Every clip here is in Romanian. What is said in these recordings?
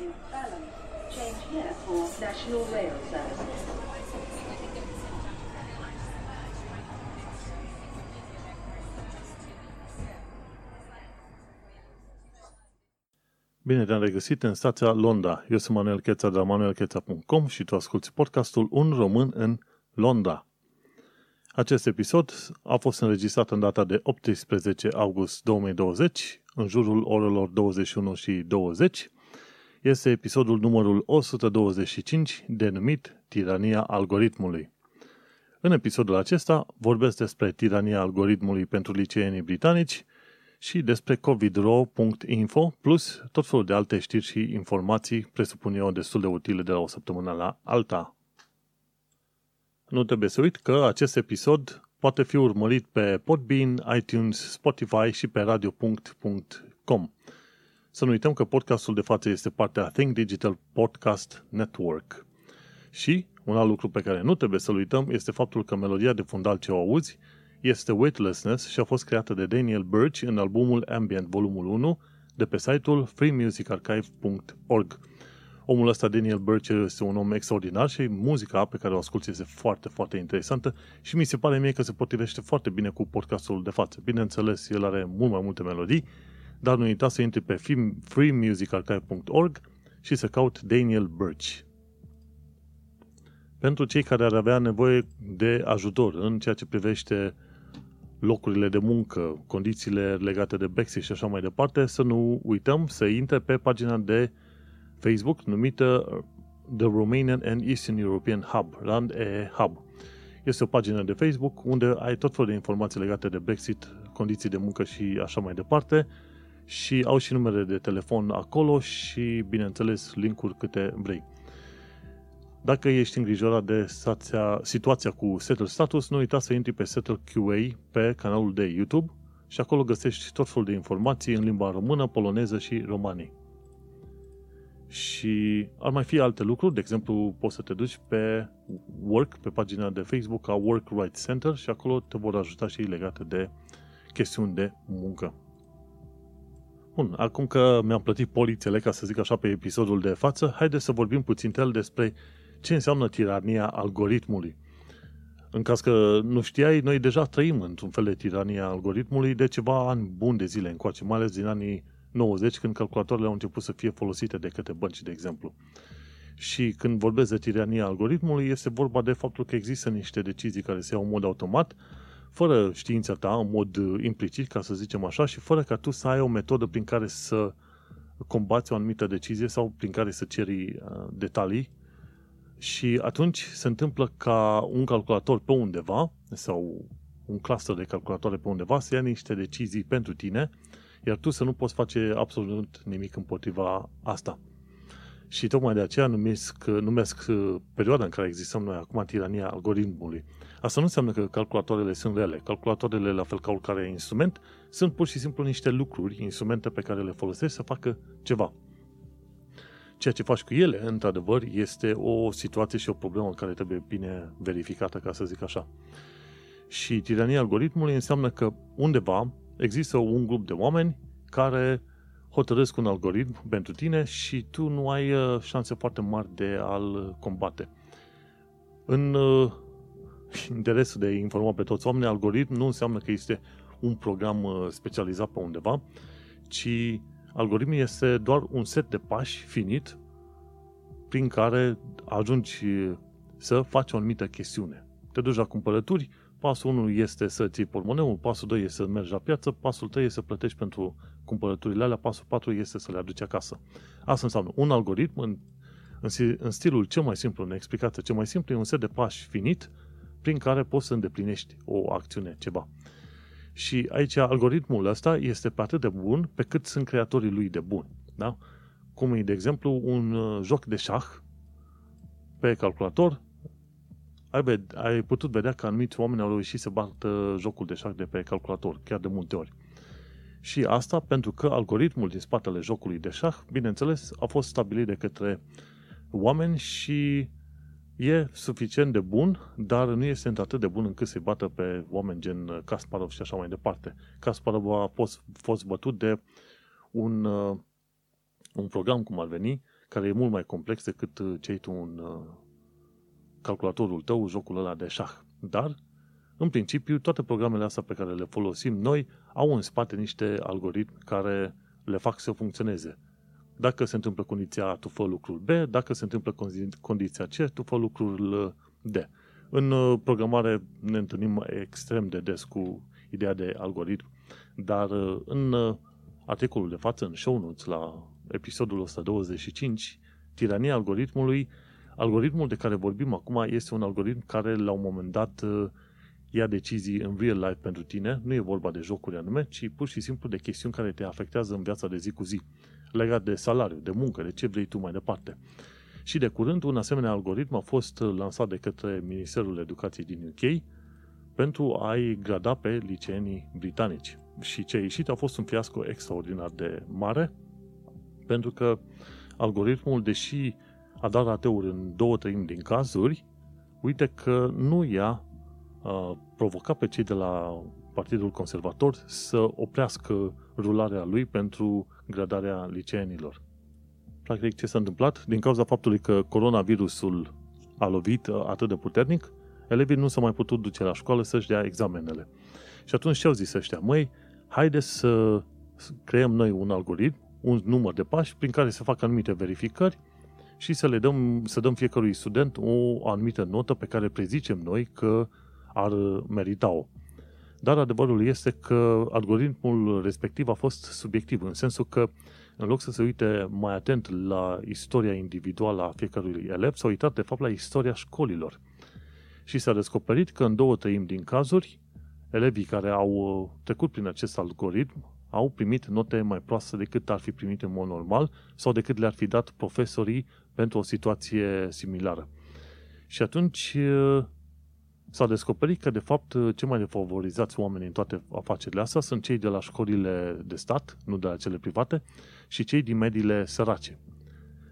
in Balham. Change here for National Rail Service. Bine te-am regăsit în stația Londra. Eu sunt Manuel Cheța de la manuelcheța.com și tu asculti podcastul Un român în Londra. Acest episod a fost înregistrat în data de 18 august 2020, în jurul orelor 21 și 20. Este episodul numărul 125, denumit Tirania algoritmului. În episodul acesta vorbesc despre tirania algoritmului pentru liceenii britanici și despre covidro.info, plus tot felul de alte știri și informații, presupun eu, destul de utile de la o săptămână la alta. Nu trebuie să uit că acest episod poate fi urmărit pe Podbean, iTunes, Spotify și pe radio.com. Să nu uităm că podcastul de față este partea Think Digital Podcast Network. Și un alt lucru pe care nu trebuie să-l uităm este faptul că melodia de fundal ce o auzi este Weightlessness și a fost creată de Daniel Birch în albumul Ambient volumul 1 de pe site-ul freemusicarchive.org. Omul ăsta, Daniel Birch, este un om extraordinar și muzica pe care o ascult este foarte, foarte interesantă și mi se pare mie că se potrivește foarte bine cu podcastul de față. Bineînțeles, el are mult mai multe melodii, dar nu uita să intri pe freemusicarchive.org și să caut Daniel Birch. Pentru cei care ar avea nevoie de ajutor în ceea ce privește locurile de muncă, condițiile legate de Brexit și așa mai departe, să nu uităm să intre pe pagina de Facebook numită The Romanian and Eastern European Hub, RAND-E Hub. Este o pagină de Facebook unde ai tot felul de informații legate de Brexit, condiții de muncă și așa mai departe și au și numere de telefon acolo și, bineînțeles, linkuri câte vrei. Dacă ești îngrijorat de stația, situația cu Settle Status, nu uita să intri pe Settle QA pe canalul de YouTube și acolo găsești tot felul de informații în limba română, poloneză și romanii. Și ar mai fi alte lucruri, de exemplu, poți să te duci pe Work, pe pagina de Facebook a Work Right Center și acolo te vor ajuta și legate de chestiuni de muncă. Bun, acum că mi-am plătit polițele, ca să zic așa, pe episodul de față, haideți să vorbim puțin el despre ce înseamnă tirania algoritmului. În caz că nu știai, noi deja trăim într-un fel de tirania algoritmului de ceva ani buni de zile încoace, mai ales din anii 90, când calculatoarele au început să fie folosite de către bănci, de exemplu. Și când vorbesc de tirania algoritmului, este vorba de faptul că există niște decizii care se iau în mod automat, fără știința ta, în mod implicit, ca să zicem așa, și fără ca tu să ai o metodă prin care să combați o anumită decizie sau prin care să ceri uh, detalii și atunci se întâmplă ca un calculator pe undeva sau un cluster de calculatoare pe undeva să ia niște decizii pentru tine, iar tu să nu poți face absolut nimic împotriva asta. Și tocmai de aceea numesc, numesc perioada în care existăm noi acum tirania algoritmului. Asta nu înseamnă că calculatoarele sunt rele. Calculatoarele, la fel ca oricare instrument, sunt pur și simplu niște lucruri, instrumente pe care le folosești să facă ceva. Ceea ce faci cu ele, într-adevăr, este o situație și o problemă care trebuie bine verificată, ca să zic așa. Și tirania algoritmului înseamnă că undeva există un grup de oameni care hotărăsc un algoritm pentru tine și tu nu ai uh, șanse foarte mari de a-l combate. În uh, interesul de a informa pe toți oamenii, algoritm nu înseamnă că este un program uh, specializat pe undeva, ci Algoritmul este doar un set de pași finit prin care ajungi să faci o anumită chestiune. Te duci la cumpărături, pasul 1 este să ții pormoneul, pasul 2 este să mergi la piață, pasul 3 este să plătești pentru cumpărăturile alea, pasul 4 este să le aduci acasă. Asta înseamnă un algoritm în, în, în stilul cel mai simplu, în explicație cel mai simplu, e un set de pași finit prin care poți să îndeplinești o acțiune, ceva. Și aici algoritmul ăsta este pe atât de bun pe cât sunt creatorii lui de bun. Da? Cum e, de exemplu, un uh, joc de șah pe calculator, ai, ved- ai putut vedea că anumiți oameni au reușit să bată jocul de șah de pe calculator, chiar de multe ori. Și asta pentru că algoritmul din spatele jocului de șah, bineînțeles, a fost stabilit de către oameni și e suficient de bun, dar nu este atât de bun încât să-i bată pe oameni gen Kasparov și așa mai departe. Kasparov a fost, fost bătut de un uh, un program cum ar veni, care e mult mai complex decât uh, ce ai tu un uh, calculatorul tău, jocul ăla de șah. Dar, în principiu, toate programele astea pe care le folosim noi au în spate niște algoritmi care le fac să funcționeze. Dacă se întâmplă condiția A, tu fă lucrul B, dacă se întâmplă condiția C, tu fă lucrul uh, D. În programare ne întâlnim extrem de des cu ideea de algoritm, dar în articolul de față, în show notes, la episodul 125, tirania algoritmului, algoritmul de care vorbim acum este un algoritm care la un moment dat uh, ia decizii în real life pentru tine, nu e vorba de jocuri anume, ci pur și simplu de chestiuni care te afectează în viața de zi cu zi, legat de salariu, de muncă, de ce vrei tu mai departe. Și de curând, un asemenea algoritm a fost lansat de către Ministerul Educației din UK pentru a-i grada pe liceenii britanici. Și ce a ieșit a fost un fiasco extraordinar de mare, pentru că algoritmul, deși a dat rateuri în două treimi din cazuri, uite că nu i-a provocat pe cei de la Partidul Conservator să oprească rularea lui pentru gradarea liceenilor. Practic, ce s-a întâmplat? Din cauza faptului că coronavirusul a lovit atât de puternic, elevii nu s-au mai putut duce la școală să-și dea examenele. Și atunci ce au zis ăștia? Măi, haideți să creăm noi un algoritm, un număr de pași prin care să facă anumite verificări și să le dăm, să dăm fiecărui student o anumită notă pe care prezicem noi că ar merita-o. Dar adevărul este că algoritmul respectiv a fost subiectiv, în sensul că în loc să se uite mai atent la istoria individuală a fiecărui elev, s-a uitat de fapt la istoria școlilor. Și s-a descoperit că în două treimi din cazuri, elevii care au uh, trecut prin acest algoritm au primit note mai proaste decât ar fi primit în mod normal sau decât le-ar fi dat profesorii pentru o situație similară. Și atunci uh, s-a descoperit că, de fapt, uh, cei mai defavorizați oameni în toate afacerile astea sunt cei de la școlile de stat, nu de la cele private, și cei din mediile sărace.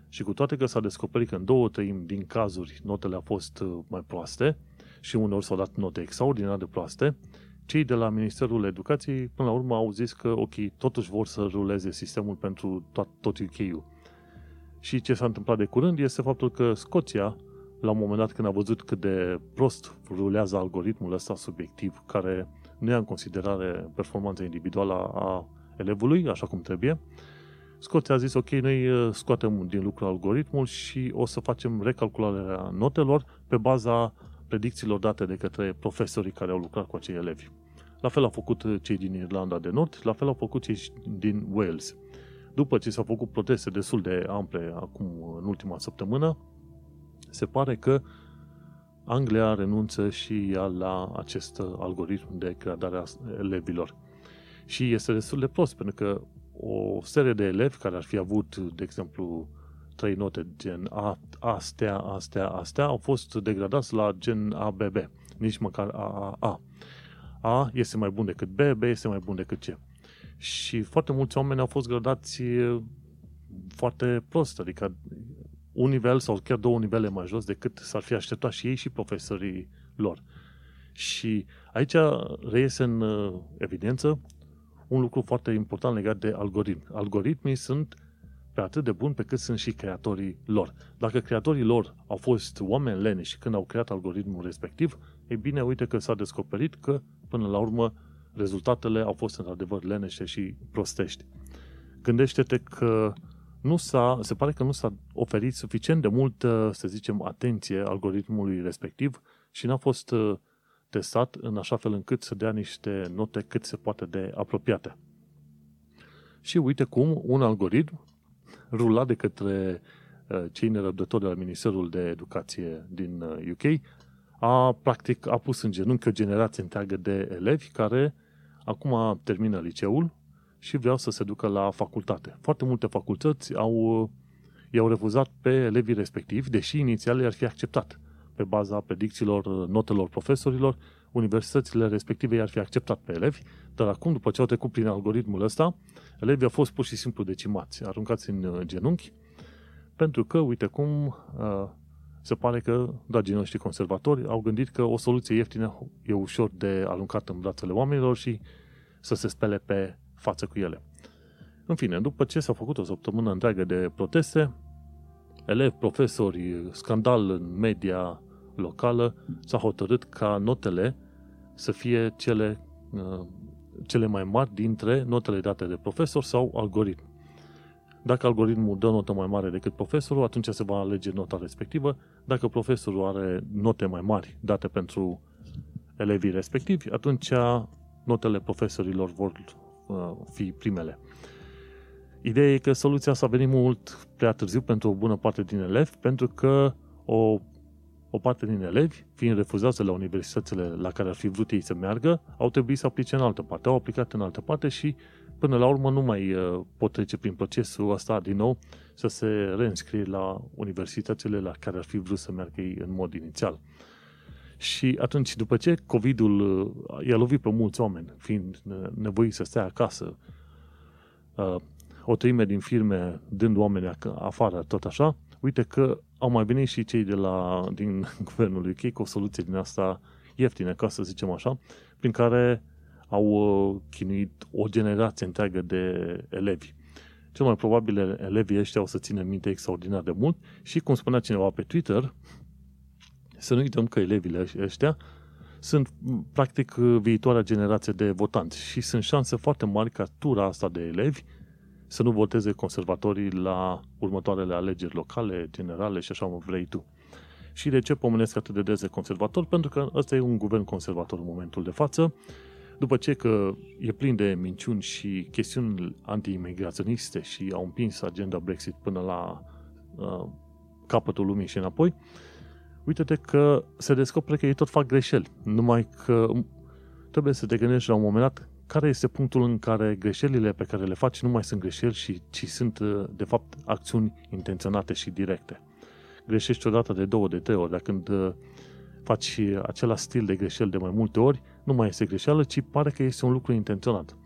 Și cu toate că s-a descoperit că în două treimi din cazuri notele au fost mai proaste și uneori s-au dat note extraordinar de proaste, cei de la Ministerul Educației, până la urmă, au zis că, ok, totuși vor să ruleze sistemul pentru tot, tot UK-ul. Și ce s-a întâmplat de curând este faptul că Scoția, la un moment dat când a văzut cât de prost rulează algoritmul ăsta subiectiv, care nu ia în considerare performanța individuală a elevului, așa cum trebuie, Scoția a zis, ok, noi uh, scoatem din lucru algoritmul și o să facem recalcularea notelor pe baza predicțiilor date de către profesorii care au lucrat cu acei elevi. La fel au făcut cei din Irlanda de Nord, la fel au făcut cei din Wales. După ce s-au făcut proteste destul de ample acum în ultima săptămână, se pare că Anglia renunță și ea la acest algoritm de gradare a elevilor. Și este destul de prost, pentru că o serie de elevi care ar fi avut, de exemplu, trei note gen A, astea, astea, astea, au fost degradați la gen ABB, nici măcar AAA. A este mai bun decât B, B este mai bun decât C. Și foarte mulți oameni au fost gradați foarte prost, adică un nivel sau chiar două nivele mai jos decât s-ar fi așteptat și ei și profesorii lor. Și aici reiese în evidență un lucru foarte important legat de algoritmi. Algoritmii sunt pe atât de bun pe cât sunt și creatorii lor. Dacă creatorii lor au fost oameni leneși când au creat algoritmul respectiv, e bine, uite că s-a descoperit că, până la urmă, rezultatele au fost într-adevăr leneșe și prostești. Gândește-te că nu s-a, se pare că nu s-a oferit suficient de multă, să zicem, atenție algoritmului respectiv și n-a fost uh, testat în așa fel încât să dea niște note cât se poate de apropiate. Și uite cum un algoritm rulat de către uh, cei nerăbdători de la Ministerul de Educație din UK, uh, a, practic, a pus în genunchi o generație întreagă de elevi care acum termină liceul și vreau să se ducă la facultate. Foarte multe facultăți au, i-au refuzat pe elevii respectivi, deși inițial i-ar fi acceptat. Pe baza predicțiilor notelor profesorilor, universitățile respective i-ar fi acceptat pe elevi, dar acum, după ce au trecut prin algoritmul ăsta, elevii au fost pur și simplu decimați, aruncați în uh, genunchi, pentru că, uite cum, uh, se pare că dragii noștri conservatori au gândit că o soluție ieftină e ușor de aruncat în brațele oamenilor și să se spele pe față cu ele. În fine, după ce s-a făcut o săptămână întreagă de proteste, elevi, profesori, scandal în media locală, s-a hotărât ca notele să fie cele, uh, cele mai mari dintre notele date de profesor sau algoritm. Dacă algoritmul dă notă mai mare decât profesorul, atunci se va alege nota respectivă. Dacă profesorul are note mai mari date pentru elevii respectivi, atunci notele profesorilor vor uh, fi primele. Ideea e că soluția s-a venit mult prea târziu pentru o bună parte din elevi, pentru că o, o parte din elevi, fiind refuzați la universitățile la care ar fi vrut ei să meargă, au trebuit să aplice în altă parte. Au aplicat în altă parte și până la urmă nu mai uh, pot trece prin procesul ăsta din nou să se reînscrie la universitățile la care ar fi vrut să meargă ei în mod inițial. Și atunci, după ce COVID-ul uh, i-a lovit pe mulți oameni, fiind nevoiți să stea acasă, uh, o treime din firme dând oameni afară, tot așa, uite că au mai venit și cei de la, din guvernul UK cu o soluție din asta ieftină, ca să zicem așa, prin care au uh, chinuit o generație întreagă de elevi. Cel mai probabil elevii ăștia o să țină minte extraordinar de mult și, cum spunea cineva pe Twitter, să nu uităm că elevii ăștia sunt practic viitoarea generație de votanți și sunt șanse foarte mari ca tura asta de elevi să nu voteze conservatorii la următoarele alegeri locale, generale și așa mă vrei tu. Și de ce pomenesc atât de des de conservator? Pentru că ăsta e un guvern conservator în momentul de față. După ce că e plin de minciuni și chestiuni anti-imigraționiste și au împins agenda Brexit până la uh, capătul lumii și înapoi, uite-te că se descoperă că ei tot fac greșeli. Numai că trebuie să te gândești la un moment dat care este punctul în care greșelile pe care le faci nu mai sunt greșeli, și, ci sunt, uh, de fapt, acțiuni intenționate și directe. Greșești odată de două, de trei ori, dar când uh, faci același stil de greșeli de mai multe ori, nu mai este greșeală, ci pare că este un lucru intenționat.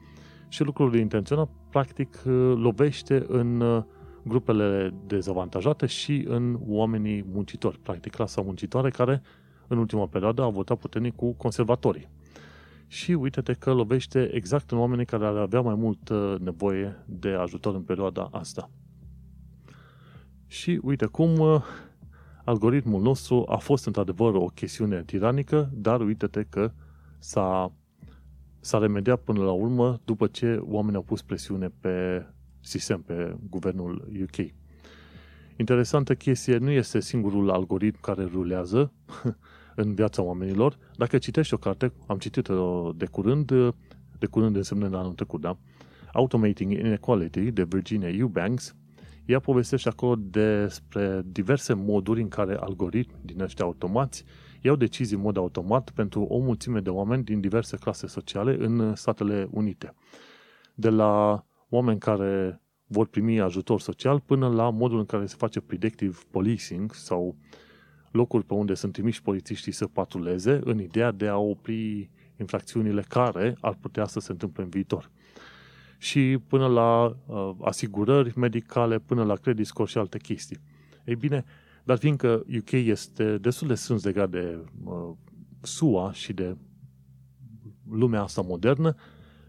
Și lucrul intenționat, practic, uh, lovește în grupele dezavantajate și în oamenii muncitori, practic clasa muncitoare care în ultima perioadă a votat puternic cu conservatorii și uite-te că lovește exact în oamenii care ar avea mai mult uh, nevoie de ajutor în perioada asta. Și uite cum uh, algoritmul nostru a fost într-adevăr o chestiune tiranică, dar uite-te că s-a, s-a remediat până la urmă după ce oamenii au pus presiune pe sistem, pe guvernul UK. Interesantă chestie, nu este singurul algoritm care rulează, în viața oamenilor. Dacă citești o carte, am citit-o de curând, de curând însemnând anul trecut, da? Automating Inequality de Virginia Eubanks, ea povestește acolo despre diverse moduri în care algoritmi din ăștia automați iau decizii în mod automat pentru o mulțime de oameni din diverse clase sociale în Statele Unite. De la oameni care vor primi ajutor social până la modul în care se face predictive policing sau locuri pe unde sunt trimiși polițiștii să patruleze în ideea de a opri infracțiunile care ar putea să se întâmple în viitor. Și până la uh, asigurări medicale, până la credit score și alte chestii. Ei bine, dar fiindcă UK este destul de strâns legat de uh, SUA și de lumea asta modernă,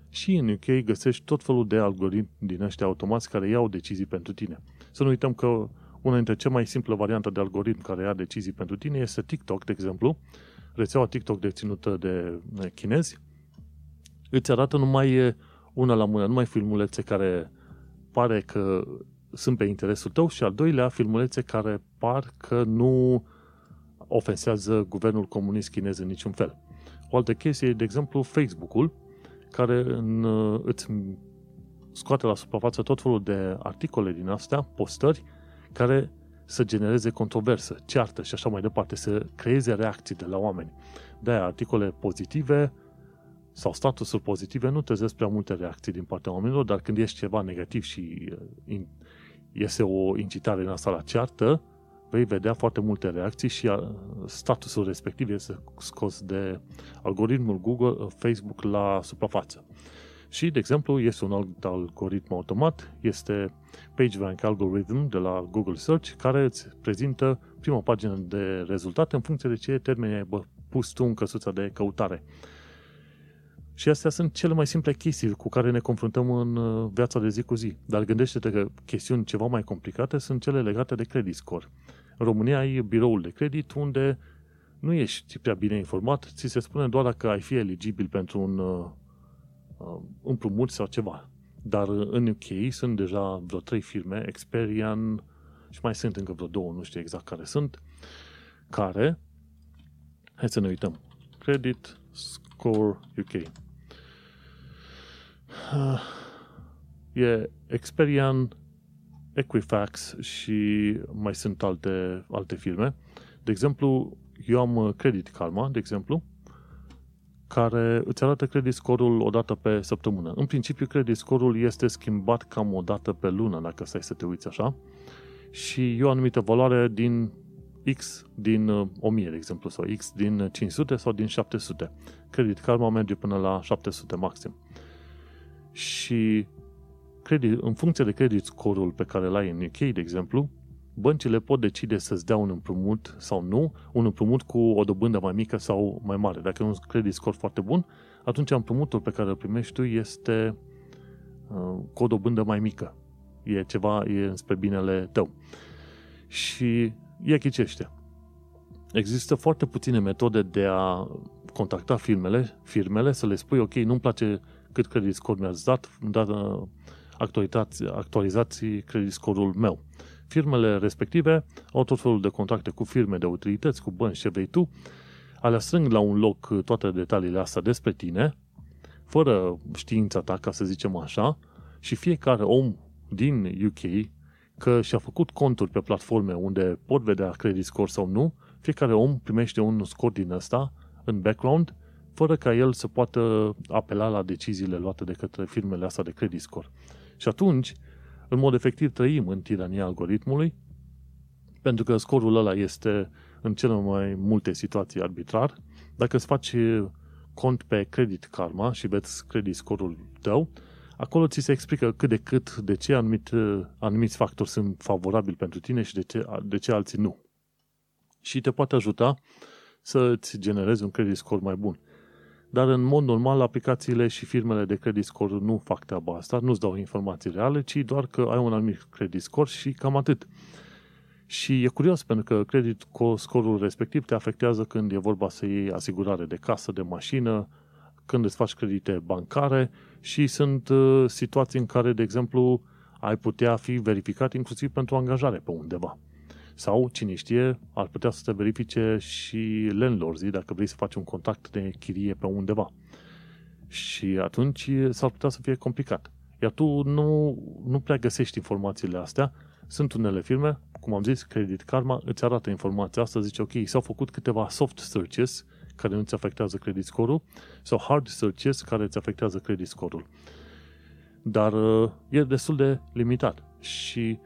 și în UK găsești tot felul de algoritmi din ăștia automați care iau decizii pentru tine. Să nu uităm că una dintre cea mai simplă variantă de algoritm care ia decizii pentru tine este TikTok, de exemplu. Rețeaua TikTok deținută de chinezi îți arată numai una la mână, numai filmulețe care pare că sunt pe interesul tău și al doilea filmulețe care par că nu ofensează guvernul comunist chinez în niciun fel. O altă chestie e, de exemplu, Facebook-ul, care în, îți scoate la suprafață tot felul de articole din astea, postări, care să genereze controversă, ceartă și așa mai departe, să creeze reacții de la oameni. de articole pozitive sau statusuri pozitive nu trezesc prea multe reacții din partea oamenilor, dar când ești ceva negativ și uh, iese o incitare în asta la ceartă, vei vedea foarte multe reacții și uh, statusul respectiv este scos de algoritmul Google, uh, Facebook la suprafață. Și, de exemplu, este un alt algoritm automat, este PageRank Algorithm de la Google Search, care îți prezintă prima pagină de rezultate în funcție de ce termeni ai pus tu în căsuța de căutare. Și astea sunt cele mai simple chestii cu care ne confruntăm în uh, viața de zi cu zi. Dar gândește-te că chestiuni ceva mai complicate sunt cele legate de credit score. În România ai biroul de credit unde nu ești prea bine informat, ți se spune doar dacă ai fi eligibil pentru un uh, uh împrumut sau ceva. Dar în UK sunt deja vreo trei firme, Experian și mai sunt încă vreo două, nu știu exact care sunt, care, hai să ne uităm, Credit Score UK. Uh, e Experian, Equifax și mai sunt alte, alte firme. De exemplu, eu am uh, Credit Karma, de exemplu, care îți arată credit scorul o dată pe săptămână. În principiu, credit scorul este schimbat cam o dată pe lună, dacă stai să te uiți așa, și e o anumită valoare din X din 1000, uh, de exemplu, sau X din 500 sau din 700. Credit Karma merge până la 700 maxim. Și credit, în funcție de credit scorul pe care îl ai în UK, de exemplu, băncile pot decide să-ți dea un împrumut sau nu, un împrumut cu o dobândă mai mică sau mai mare. Dacă e un credit score foarte bun, atunci împrumutul pe care îl primești tu este uh, cu o dobândă mai mică. E ceva, e spre binele tău. Și e ghicește. Există foarte puține metode de a contacta firmele, firmele să le spui, ok, nu-mi place cât credit score mi-ați dat, dat uh, actualizați, actualizați credit score-ul meu. Firmele respective au tot felul de contracte cu firme de utilități, cu bănci, ce vrei tu, alea strâng la un loc toate detaliile astea despre tine, fără știința ta, ca să zicem așa, și fiecare om din UK că și-a făcut conturi pe platforme unde pot vedea credit score sau nu, fiecare om primește un scor din ăsta în background, fără ca el să poată apela la deciziile luate de către firmele astea de credit score. Și atunci, în mod efectiv, trăim în tirania algoritmului, pentru că scorul ăla este în cele mai multe situații arbitrar. Dacă îți faci cont pe Credit Karma și vezi credit scorul tău, acolo ți se explică cât de cât, de ce anumit, anumiți factori sunt favorabili pentru tine și de ce, de ce alții nu. Și te poate ajuta să-ți generezi un credit score mai bun. Dar în mod normal, aplicațiile și firmele de credit score nu fac treaba asta, nu-ți dau informații reale, ci doar că ai un anumit credit score și cam atât. Și e curios pentru că credit scorul respectiv te afectează când e vorba să iei asigurare de casă, de mașină, când îți faci credite bancare și sunt uh, situații în care, de exemplu, ai putea fi verificat inclusiv pentru angajare pe undeva. Sau, cine știe, ar putea să te verifice și landlords dacă vrei să faci un contact de chirie pe undeva. Și atunci s-ar putea să fie complicat. Iar tu nu, nu prea găsești informațiile astea. Sunt unele firme, cum am zis, Credit Karma, îți arată informația asta, zice, ok, s-au făcut câteva soft searches care nu îți afectează credit score-ul sau hard searches care îți afectează credit score-ul. Dar uh, e destul de limitat și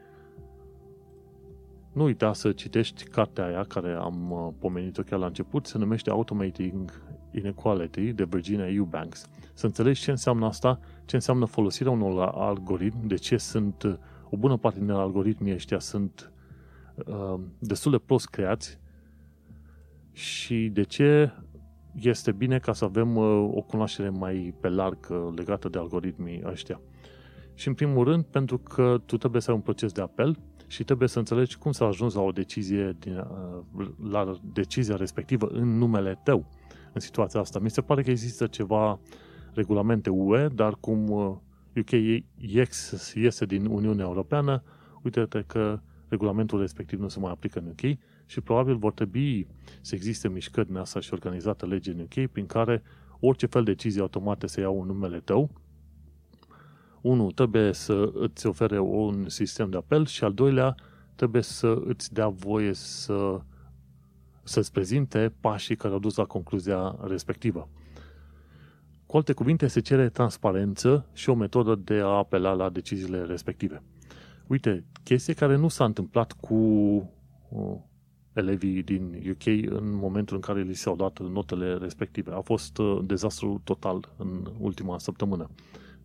nu uita să citești cartea aia care am uh, pomenit-o chiar la început, se numește Automating Inequality de Virginia Eubanks. Să înțelegi ce înseamnă asta, ce înseamnă folosirea unor algoritmi, de ce sunt uh, o bună parte din algoritmii ăștia sunt uh, destul de prost creați și de ce este bine ca să avem uh, o cunoaștere mai pe larg uh, legată de algoritmii ăștia. Și în primul rând, pentru că tu trebuie să ai un proces de apel și trebuie să înțelegi cum să ajungi la o decizie, din, uh, la decizia respectivă în numele tău în situația asta. Mi se pare că există ceva regulamente UE, dar cum UK iese din Uniunea Europeană, uite-te că regulamentul respectiv nu se mai aplică în UK și probabil vor trebui să existe mișcări în asta și organizată lege în UK prin care orice fel de decizie automate să iau în numele tău unul, trebuie să îți ofere un sistem de apel și al doilea, trebuie să îți dea voie să să-ți prezinte pașii care au dus la concluzia respectivă. Cu alte cuvinte, se cere transparență și o metodă de a apela la deciziile respective. Uite, chestie care nu s-a întâmplat cu uh, elevii din UK în momentul în care li s-au dat notele respective. A fost uh, dezastru total în ultima săptămână.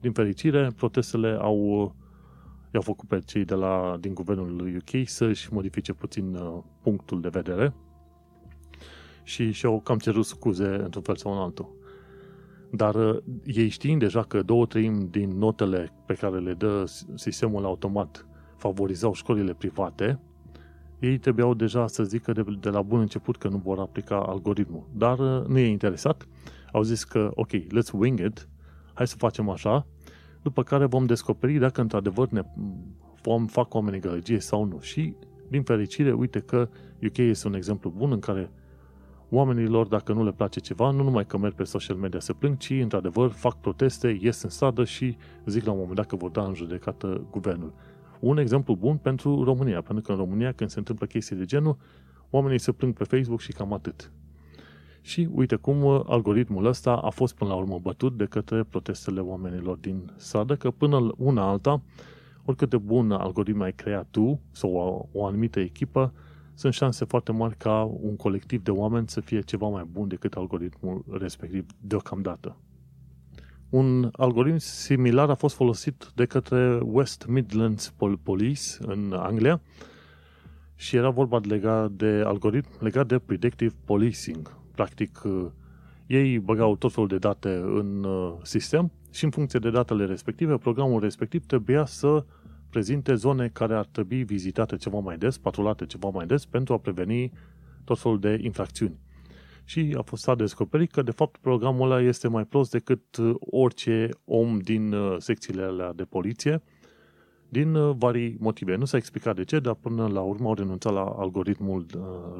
Din fericire, protestele au, i-au făcut pe cei de la, din guvernul UK să-și modifice puțin uh, punctul de vedere și și-au cam cerut scuze într-un fel sau în altul. Dar uh, ei știind deja că două treimi din notele pe care le dă sistemul automat favorizau școlile private, ei trebuiau deja să zică de, de la bun început că nu vor aplica algoritmul. Dar uh, nu e interesat. Au zis că, ok, let's wing it, hai să facem așa, după care vom descoperi dacă într-adevăr ne vom fac oamenii gălăgie sau nu. Și, din fericire, uite că UK este un exemplu bun în care oamenilor, dacă nu le place ceva, nu numai că merg pe social media să plâng, ci, într-adevăr, fac proteste, ies în stradă și zic la un moment dat că vor da în judecată guvernul. Un exemplu bun pentru România, pentru că în România, când se întâmplă chestii de genul, oamenii se plâng pe Facebook și cam atât. Și uite cum uh, algoritmul ăsta a fost până la urmă bătut de către protestele oamenilor din stradă, că până una alta, oricât de bun algoritm ai creat tu sau o, o anumită echipă, sunt șanse foarte mari ca un colectiv de oameni să fie ceva mai bun decât algoritmul respectiv deocamdată. Un algoritm similar a fost folosit de către West Midlands Police în Anglia și era vorba legat de algoritm legat de predictive policing. Practic, uh, ei băgau tot felul de date în uh, sistem și în funcție de datele respective, programul respectiv trebuia să prezinte zone care ar trebui vizitate ceva mai des, patrulate ceva mai des, pentru a preveni tot felul de infracțiuni. Și a fost să descoperit că, de fapt, programul ăla este mai prost decât uh, orice om din uh, secțiile alea de poliție, din uh, vari motive. Nu s-a explicat de ce, dar până la urmă au renunțat la algoritmul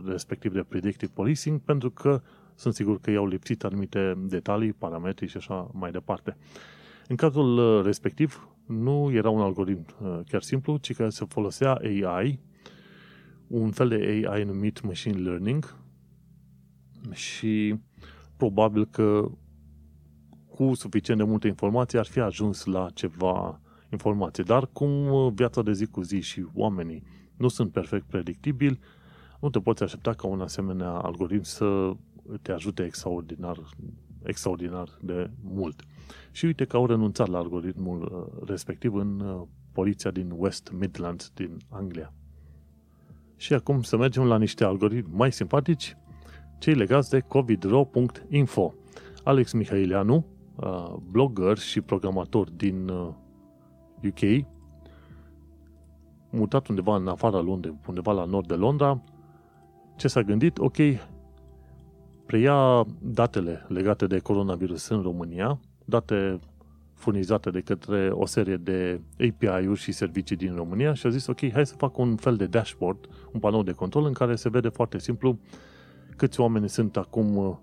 respectiv de predictive policing, pentru că sunt sigur că i-au lipsit anumite detalii, parametri și așa mai departe. În cazul respectiv, nu era un algoritm chiar simplu, ci că se folosea AI, un fel de AI numit machine learning, și probabil că cu suficient de multe informații ar fi ajuns la ceva informație. Dar cum viața de zi cu zi și oamenii nu sunt perfect predictibili, nu te poți aștepta ca un asemenea algoritm să te ajute extraordinar, extraordinar de mult. Și uite că au renunțat la algoritmul uh, respectiv în uh, poliția din West Midlands din Anglia. Și acum să mergem la niște algoritmi mai simpatici cei legați de covidro.info. Alex Mihailianu, uh, blogger și programator din UK, uh, mutat undeva în afara Londrei, undeva la nord de Londra, ce s-a gândit? Ok, preia datele legate de coronavirus în România, date furnizate de către o serie de API-uri și servicii din România și a zis, ok, hai să fac un fel de dashboard, un panou de control în care se vede foarte simplu câți oameni sunt acum uh,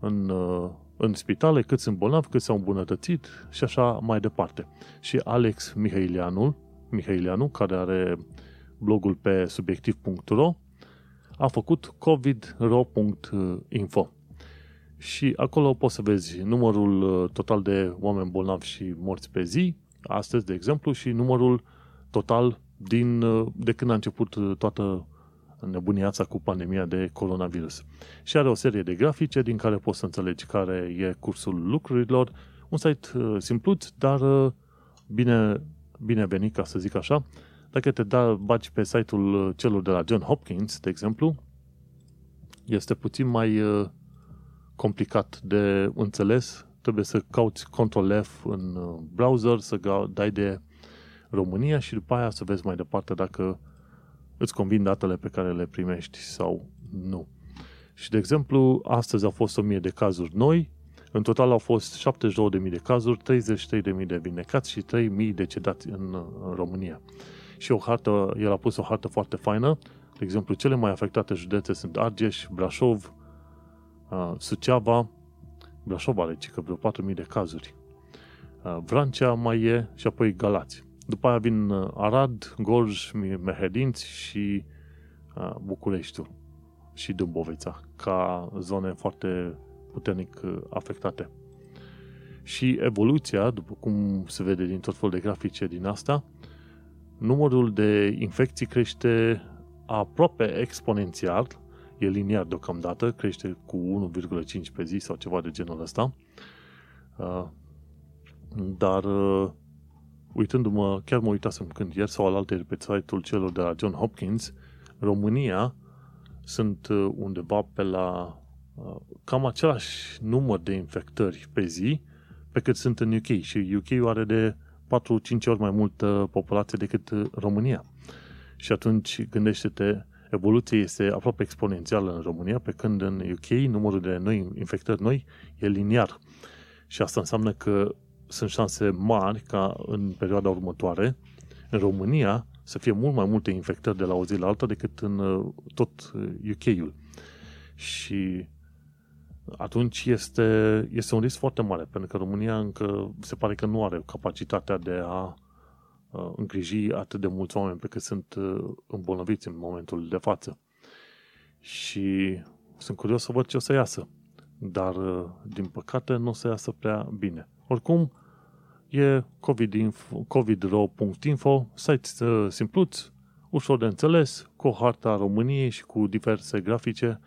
în, uh, în spitale, câți sunt bolnavi, câți s-au îmbunătățit și așa mai departe. Și Alex Mihailianu, Mihailianu care are blogul pe subiectiv.ro, a făcut covidro.info și acolo poți să vezi numărul uh, total de oameni bolnavi și morți pe zi, astăzi, de exemplu, și numărul total din, de când a început toată nebuniața cu pandemia de coronavirus. Și are o serie de grafice din care poți să înțelegi care e cursul lucrurilor. Un site uh, simpluț, dar uh, bine, bine venit, ca să zic așa. Dacă te da, bagi pe site-ul uh, celor de la John Hopkins, de exemplu, este puțin mai complicat de înțeles. Trebuie să cauți Ctrl-F în browser, să dai de România și după aia să vezi mai departe dacă îți convin datele pe care le primești sau nu. Și, de exemplu, astăzi au fost 1000 de cazuri noi, în total au fost 72.000 de cazuri, 33.000 de vindecați și 3.000 decedați în, în România. Și o hartă, el a pus o hartă foarte faină, de exemplu, cele mai afectate județe sunt Argeș, Brașov, uh, Suceava, Brașov are cică vreo 4.000 de cazuri. Uh, Vrancea mai e și apoi Galați. După aia vin uh, Arad, Gorj, Mehedinți și uh, Bucureștiul și Dâmbovița ca zone foarte puternic uh, afectate. Și evoluția, după cum se vede din tot felul de grafice din asta, numărul de infecții crește aproape exponențial, e liniar deocamdată, crește cu 1,5 pe zi sau ceva de genul ăsta, dar uitându-mă, chiar mă uitasem când ieri sau alaltă pe site-ul celor de la John Hopkins, România sunt uh, undeva pe la uh, cam același număr de infectări pe zi pe cât sunt în UK și UK are de 4-5 ori mai multă populație decât România. Și atunci gândește-te, evoluția este aproape exponențială în România, pe când în UK numărul de noi infectări noi e liniar. Și asta înseamnă că sunt șanse mari ca în perioada următoare, în România, să fie mult mai multe infectări de la o zi la alta decât în uh, tot UK-ul. Uh, și atunci este, este un risc foarte mare, pentru că România încă se pare că nu are capacitatea de a uh, îngriji atât de mulți oameni pe cât sunt îmbolnăviți în momentul de față. Și sunt curios să văd ce o să iasă. Dar, din păcate, nu o să iasă prea bine. Oricum, e covidro.info, site uh, simpluț, ușor de înțeles, cu o harta României și cu diverse grafice.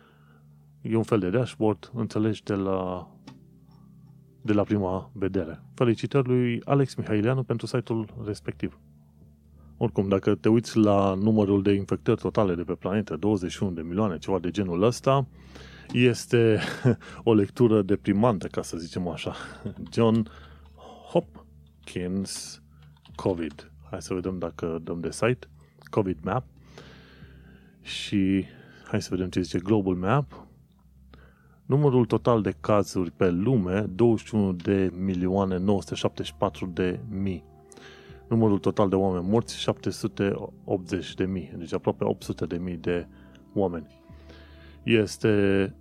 E un fel de dashboard, înțelegi de la, de la prima vedere. Felicitări lui Alex Mihaileanu pentru site-ul respectiv. Oricum, dacă te uiți la numărul de infectări totale de pe planetă, 21 de milioane, ceva de genul ăsta, este o lectură deprimantă, ca să zicem așa. John Hopkins COVID. Hai să vedem dacă dăm de site. COVID Map. Și hai să vedem ce zice Global Map. Numărul total de cazuri pe lume, 21 de milioane 974 de mii. Numărul total de oameni morți, 780 de mii. Deci aproape 800 de mii de oameni. Este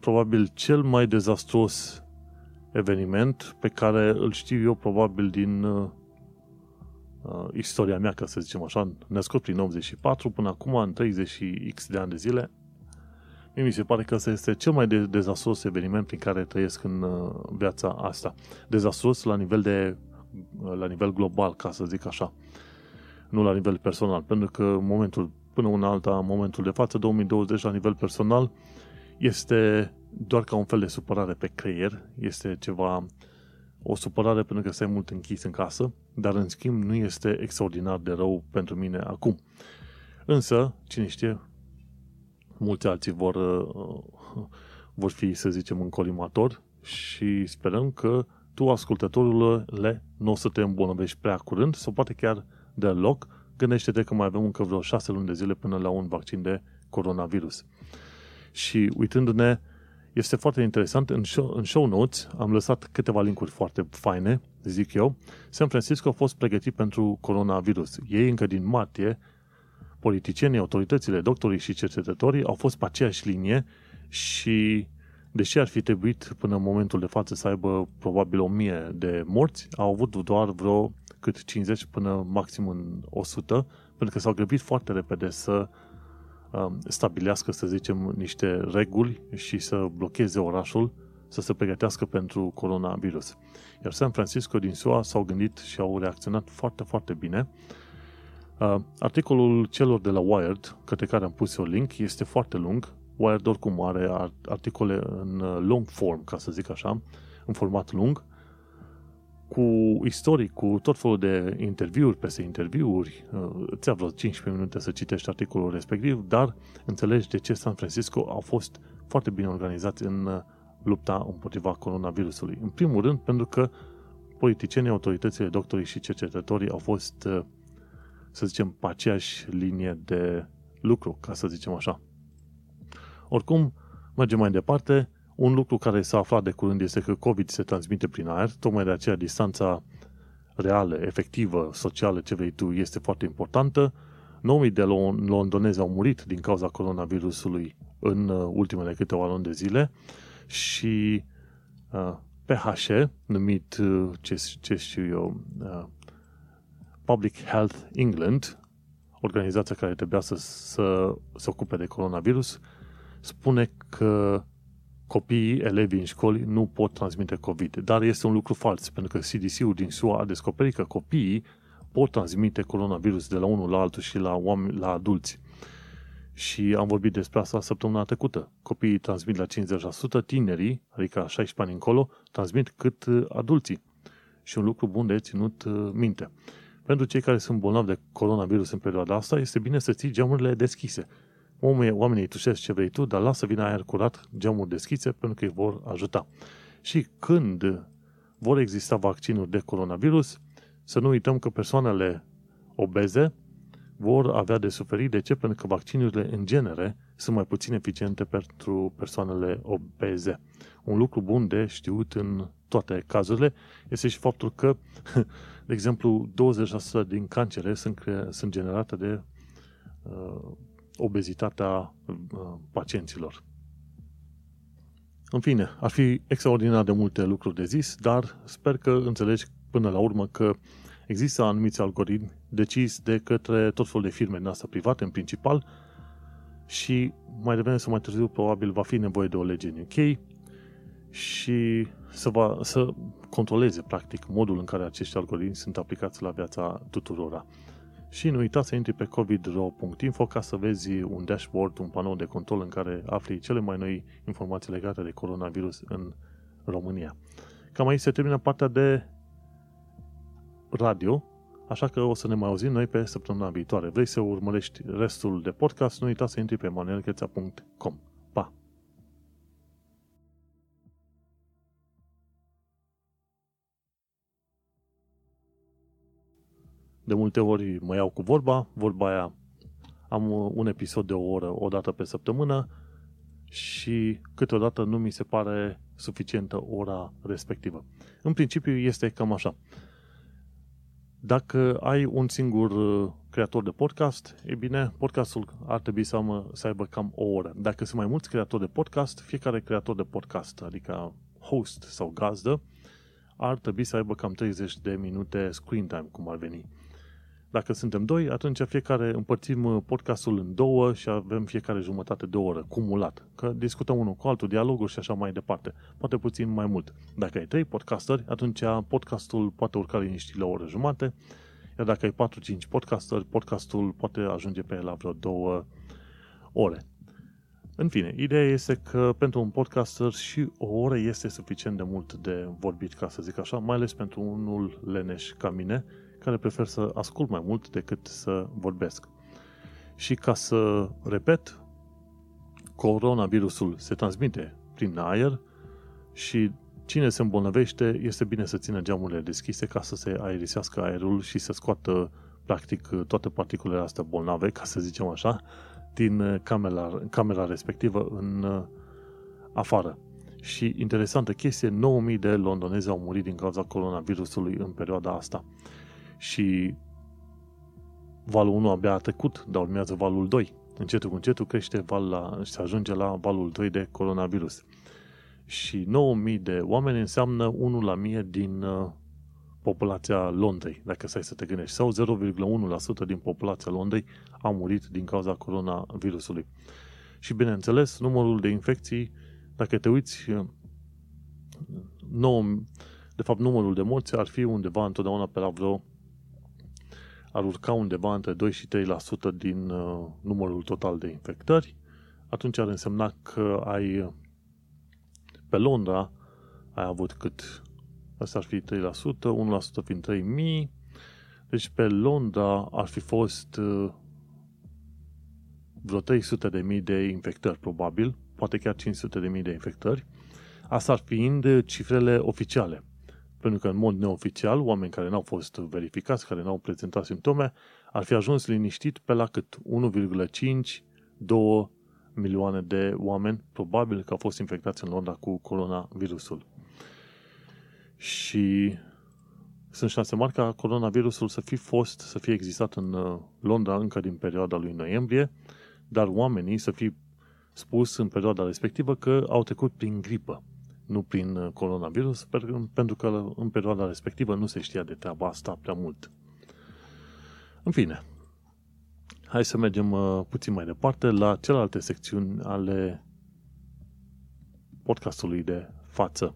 probabil cel mai dezastruos eveniment pe care îl știu eu probabil din uh, uh, istoria mea, ca să zicem așa, născut prin 84 până acum, în 30 X de ani de zile, mie mi se pare că ăsta este cel mai de- dezastros eveniment prin care trăiesc în uh, viața asta. Dezastros la nivel de uh, la nivel global, ca să zic așa. Nu la nivel personal, pentru că momentul, până una alta, momentul de față, 2020, la nivel personal, este doar ca un fel de supărare pe creier, este ceva, o supărare pentru că stai mult închis în casă, dar în schimb nu este extraordinar de rău pentru mine acum. Însă, cine știe, mulți alții vor, uh, vor fi, să zicem, în colimator și sperăm că tu, ascultătorul, le nu o să te îmbolnăvești prea curând sau poate chiar deloc. Gândește-te că mai avem încă vreo șase luni de zile până la un vaccin de coronavirus. Și uitându-ne este foarte interesant. În show, în show notes am lăsat câteva linkuri foarte faine, zic eu. San Francisco a fost pregătit pentru coronavirus. Ei încă din martie, politicienii, autoritățile, doctorii și cercetătorii au fost pe aceeași linie și deși ar fi trebuit până în momentul de față să aibă probabil 1000 de morți, au avut doar vreo cât 50 până maxim în 100, pentru că s-au grăbit foarte repede să Um, stabilească, să zicem, niște reguli și să blocheze orașul să se pregătească pentru coronavirus. Iar San Francisco din SUA s-au gândit și au reacționat foarte, foarte bine. Uh, articolul celor de la Wired, către care am pus eu link, este foarte lung. Wired oricum are articole în uh, long form, ca să zic așa, în format lung, cu istoric, cu tot felul de interviuri peste interviuri, uh, îți ia vreo 15 minute să citești articolul respectiv, dar înțelegi de ce San Francisco au fost foarte bine organizați în uh, lupta împotriva coronavirusului. În primul rând, pentru că politicienii, autoritățile, doctorii și cercetătorii au fost, uh, să zicem, pe aceeași linie de lucru, ca să zicem așa. Oricum, mergem mai departe, un lucru care s-a aflat de curând este că COVID se transmite prin aer, tocmai de aceea distanța reală, efectivă, socială, ce vrei tu, este foarte importantă. 9000 de londonezi au murit din cauza coronavirusului în uh, ultimele câteva luni de zile și uh, PHE, numit, uh, ce, ce știu eu, uh, Public Health England, organizația care trebuia să, să se ocupe de coronavirus, spune că copiii, elevii în școli nu pot transmite COVID. Dar este un lucru fals, pentru că CDC-ul din SUA a descoperit că copiii pot transmite coronavirus de la unul la altul și la, oameni, la adulți. Și am vorbit despre asta săptămâna trecută. Copiii transmit la 50%, tinerii, adică 16 ani încolo, transmit cât uh, adulții. Și un lucru bun de ținut uh, minte. Pentru cei care sunt bolnavi de coronavirus în perioada asta, este bine să ții geamurile deschise. Oamenii, oamenii tușesc ce vrei tu, dar lasă vină aer curat, geamuri deschise, pentru că îi vor ajuta. Și când vor exista vaccinuri de coronavirus, să nu uităm că persoanele obeze vor avea de suferit. De ce? Pentru că vaccinurile, în genere, sunt mai puțin eficiente pentru persoanele obeze. Un lucru bun de știut în toate cazurile este și faptul că, de exemplu, 20% din cancere sunt, cre- sunt generate de uh, obezitatea uh, pacienților. În fine, ar fi extraordinar de multe lucruri de zis, dar sper că înțelegi până la urmă că există anumiți algoritmi decis de către tot felul de firme din asta private, în principal, și mai devreme sau mai târziu probabil va fi nevoie de o lege în UK și să, va, să controleze practic modul în care acești algoritmi sunt aplicați la viața tuturora. Și nu uita să intri pe covidro.info ca să vezi un dashboard, un panou de control în care afli cele mai noi informații legate de coronavirus în România. Cam aici se termină partea de radio, așa că o să ne mai auzim noi pe săptămâna viitoare. Vrei să urmărești restul de podcast, nu uita să intri pe manuelcheța.com. De multe ori mă iau cu vorba, vorba aia am un episod de o oră o dată pe săptămână și câteodată nu mi se pare suficientă ora respectivă. În principiu este cam așa. Dacă ai un singur uh, creator de podcast, e bine, podcastul ar trebui să, am, să aibă cam o oră. Dacă sunt mai mulți creatori de podcast, fiecare creator de podcast, adică host sau gazdă, ar trebui să aibă cam 30 de minute screen time, cum ar veni. Dacă suntem doi, atunci fiecare împărțim uh, podcastul în două și avem fiecare jumătate de oră, cumulat. Că discutăm unul cu altul, dialoguri și așa mai departe. Poate puțin mai mult. Dacă ai trei podcasteri, atunci podcastul poate urca liniștit la o oră jumate, iar dacă ai 4-5 podcasteri, podcastul poate ajunge pe la vreo două ore. În fine, ideea este că pentru un podcaster și o oră este suficient de mult de vorbit, ca să zic așa, mai ales pentru unul leneș ca mine, care prefer să ascult mai mult decât să vorbesc. Și ca să repet, coronavirusul se transmite prin aer și cine se îmbolnăvește este bine să țină geamurile deschise ca să se aerisească aerul și să scoată practic toate particulele astea bolnave, ca să zicem așa, din camera, camera respectivă în afară. Și interesantă chestie, 9000 de londonezi au murit din cauza coronavirusului în perioada asta și valul 1 abia a trecut, dar urmează valul 2. Încetul cu încetul crește val la, și se ajunge la valul 2 de coronavirus. Și 9000 de oameni înseamnă 1 la 1000 din uh, populația Londrei, dacă stai să te gândești. Sau 0,1% din populația Londrei a murit din cauza coronavirusului. Și bineînțeles, numărul de infecții, dacă te uiți, 9, uh, de fapt numărul de morți ar fi undeva întotdeauna pe la vreo ar urca undeva între 2 și 3% din uh, numărul total de infectări, atunci ar însemna că ai pe Londra ai avut cât? Asta ar fi 3%, 1% fiind 3000, deci pe Londra ar fi fost uh, vreo 300 de mii de infectări, probabil, poate chiar 500 de mii de infectări. Asta ar fiind cifrele oficiale. Pentru că în mod neoficial, oameni care n-au fost verificați, care n-au prezentat simptome, ar fi ajuns liniștit pe la cât 1,5-2 milioane de oameni, probabil că au fost infectați în Londra cu coronavirusul. Și sunt șanse mari ca coronavirusul să fi fost, să fie existat în uh, Londra încă din perioada lui noiembrie, dar oamenii să fi spus în perioada respectivă că au trecut prin gripă nu prin uh, coronavirus, pentru că în perioada respectivă nu se știa de treaba asta prea mult. În fine, hai să mergem uh, puțin mai departe la celelalte secțiuni ale podcastului de față.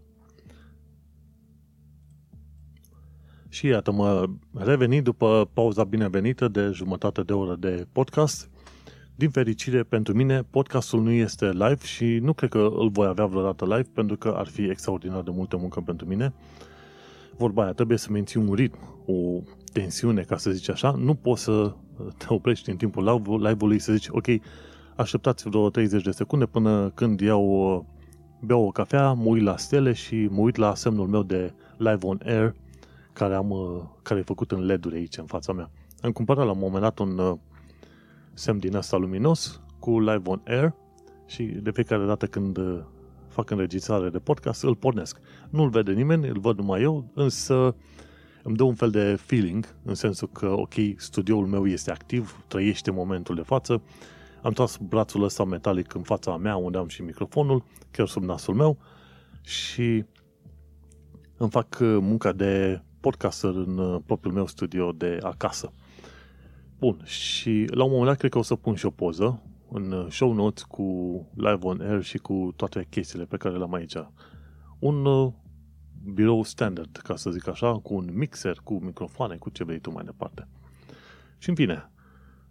Și iată, mă revenit după pauza binevenită de jumătate de oră de podcast din fericire pentru mine, podcastul nu este live și nu cred că îl voi avea vreodată live pentru că ar fi extraordinar de multă muncă pentru mine. Vorba aia, trebuie să menții un ritm, o tensiune, ca să zici așa. Nu poți să te oprești în timpul live-ului să zici, ok, așteptați vreo 30 de secunde până când iau, beau o cafea, mă uit la stele și mă uit la semnul meu de Live on Air care, am, care e făcut în LED-uri aici în fața mea. Am cumpărat la un moment dat un semn din ăsta luminos cu Live on Air și de fiecare dată când fac înregistrare de podcast, îl pornesc. Nu-l vede nimeni, îl văd numai eu, însă îmi dă un fel de feeling, în sensul că, ok, studioul meu este activ, trăiește momentul de față, am tras brațul ăsta metalic în fața mea, unde am și microfonul, chiar sub nasul meu, și îmi fac uh, munca de podcaster în uh, propriul meu studio de acasă. Bun, și la un moment dat cred că o să pun și o poză în uh, show notes cu live on air și cu toate chestiile pe care le-am aici. Un birou standard, ca să zic așa, cu un mixer, cu microfoane, cu ce vrei tu mai departe. Și în fine,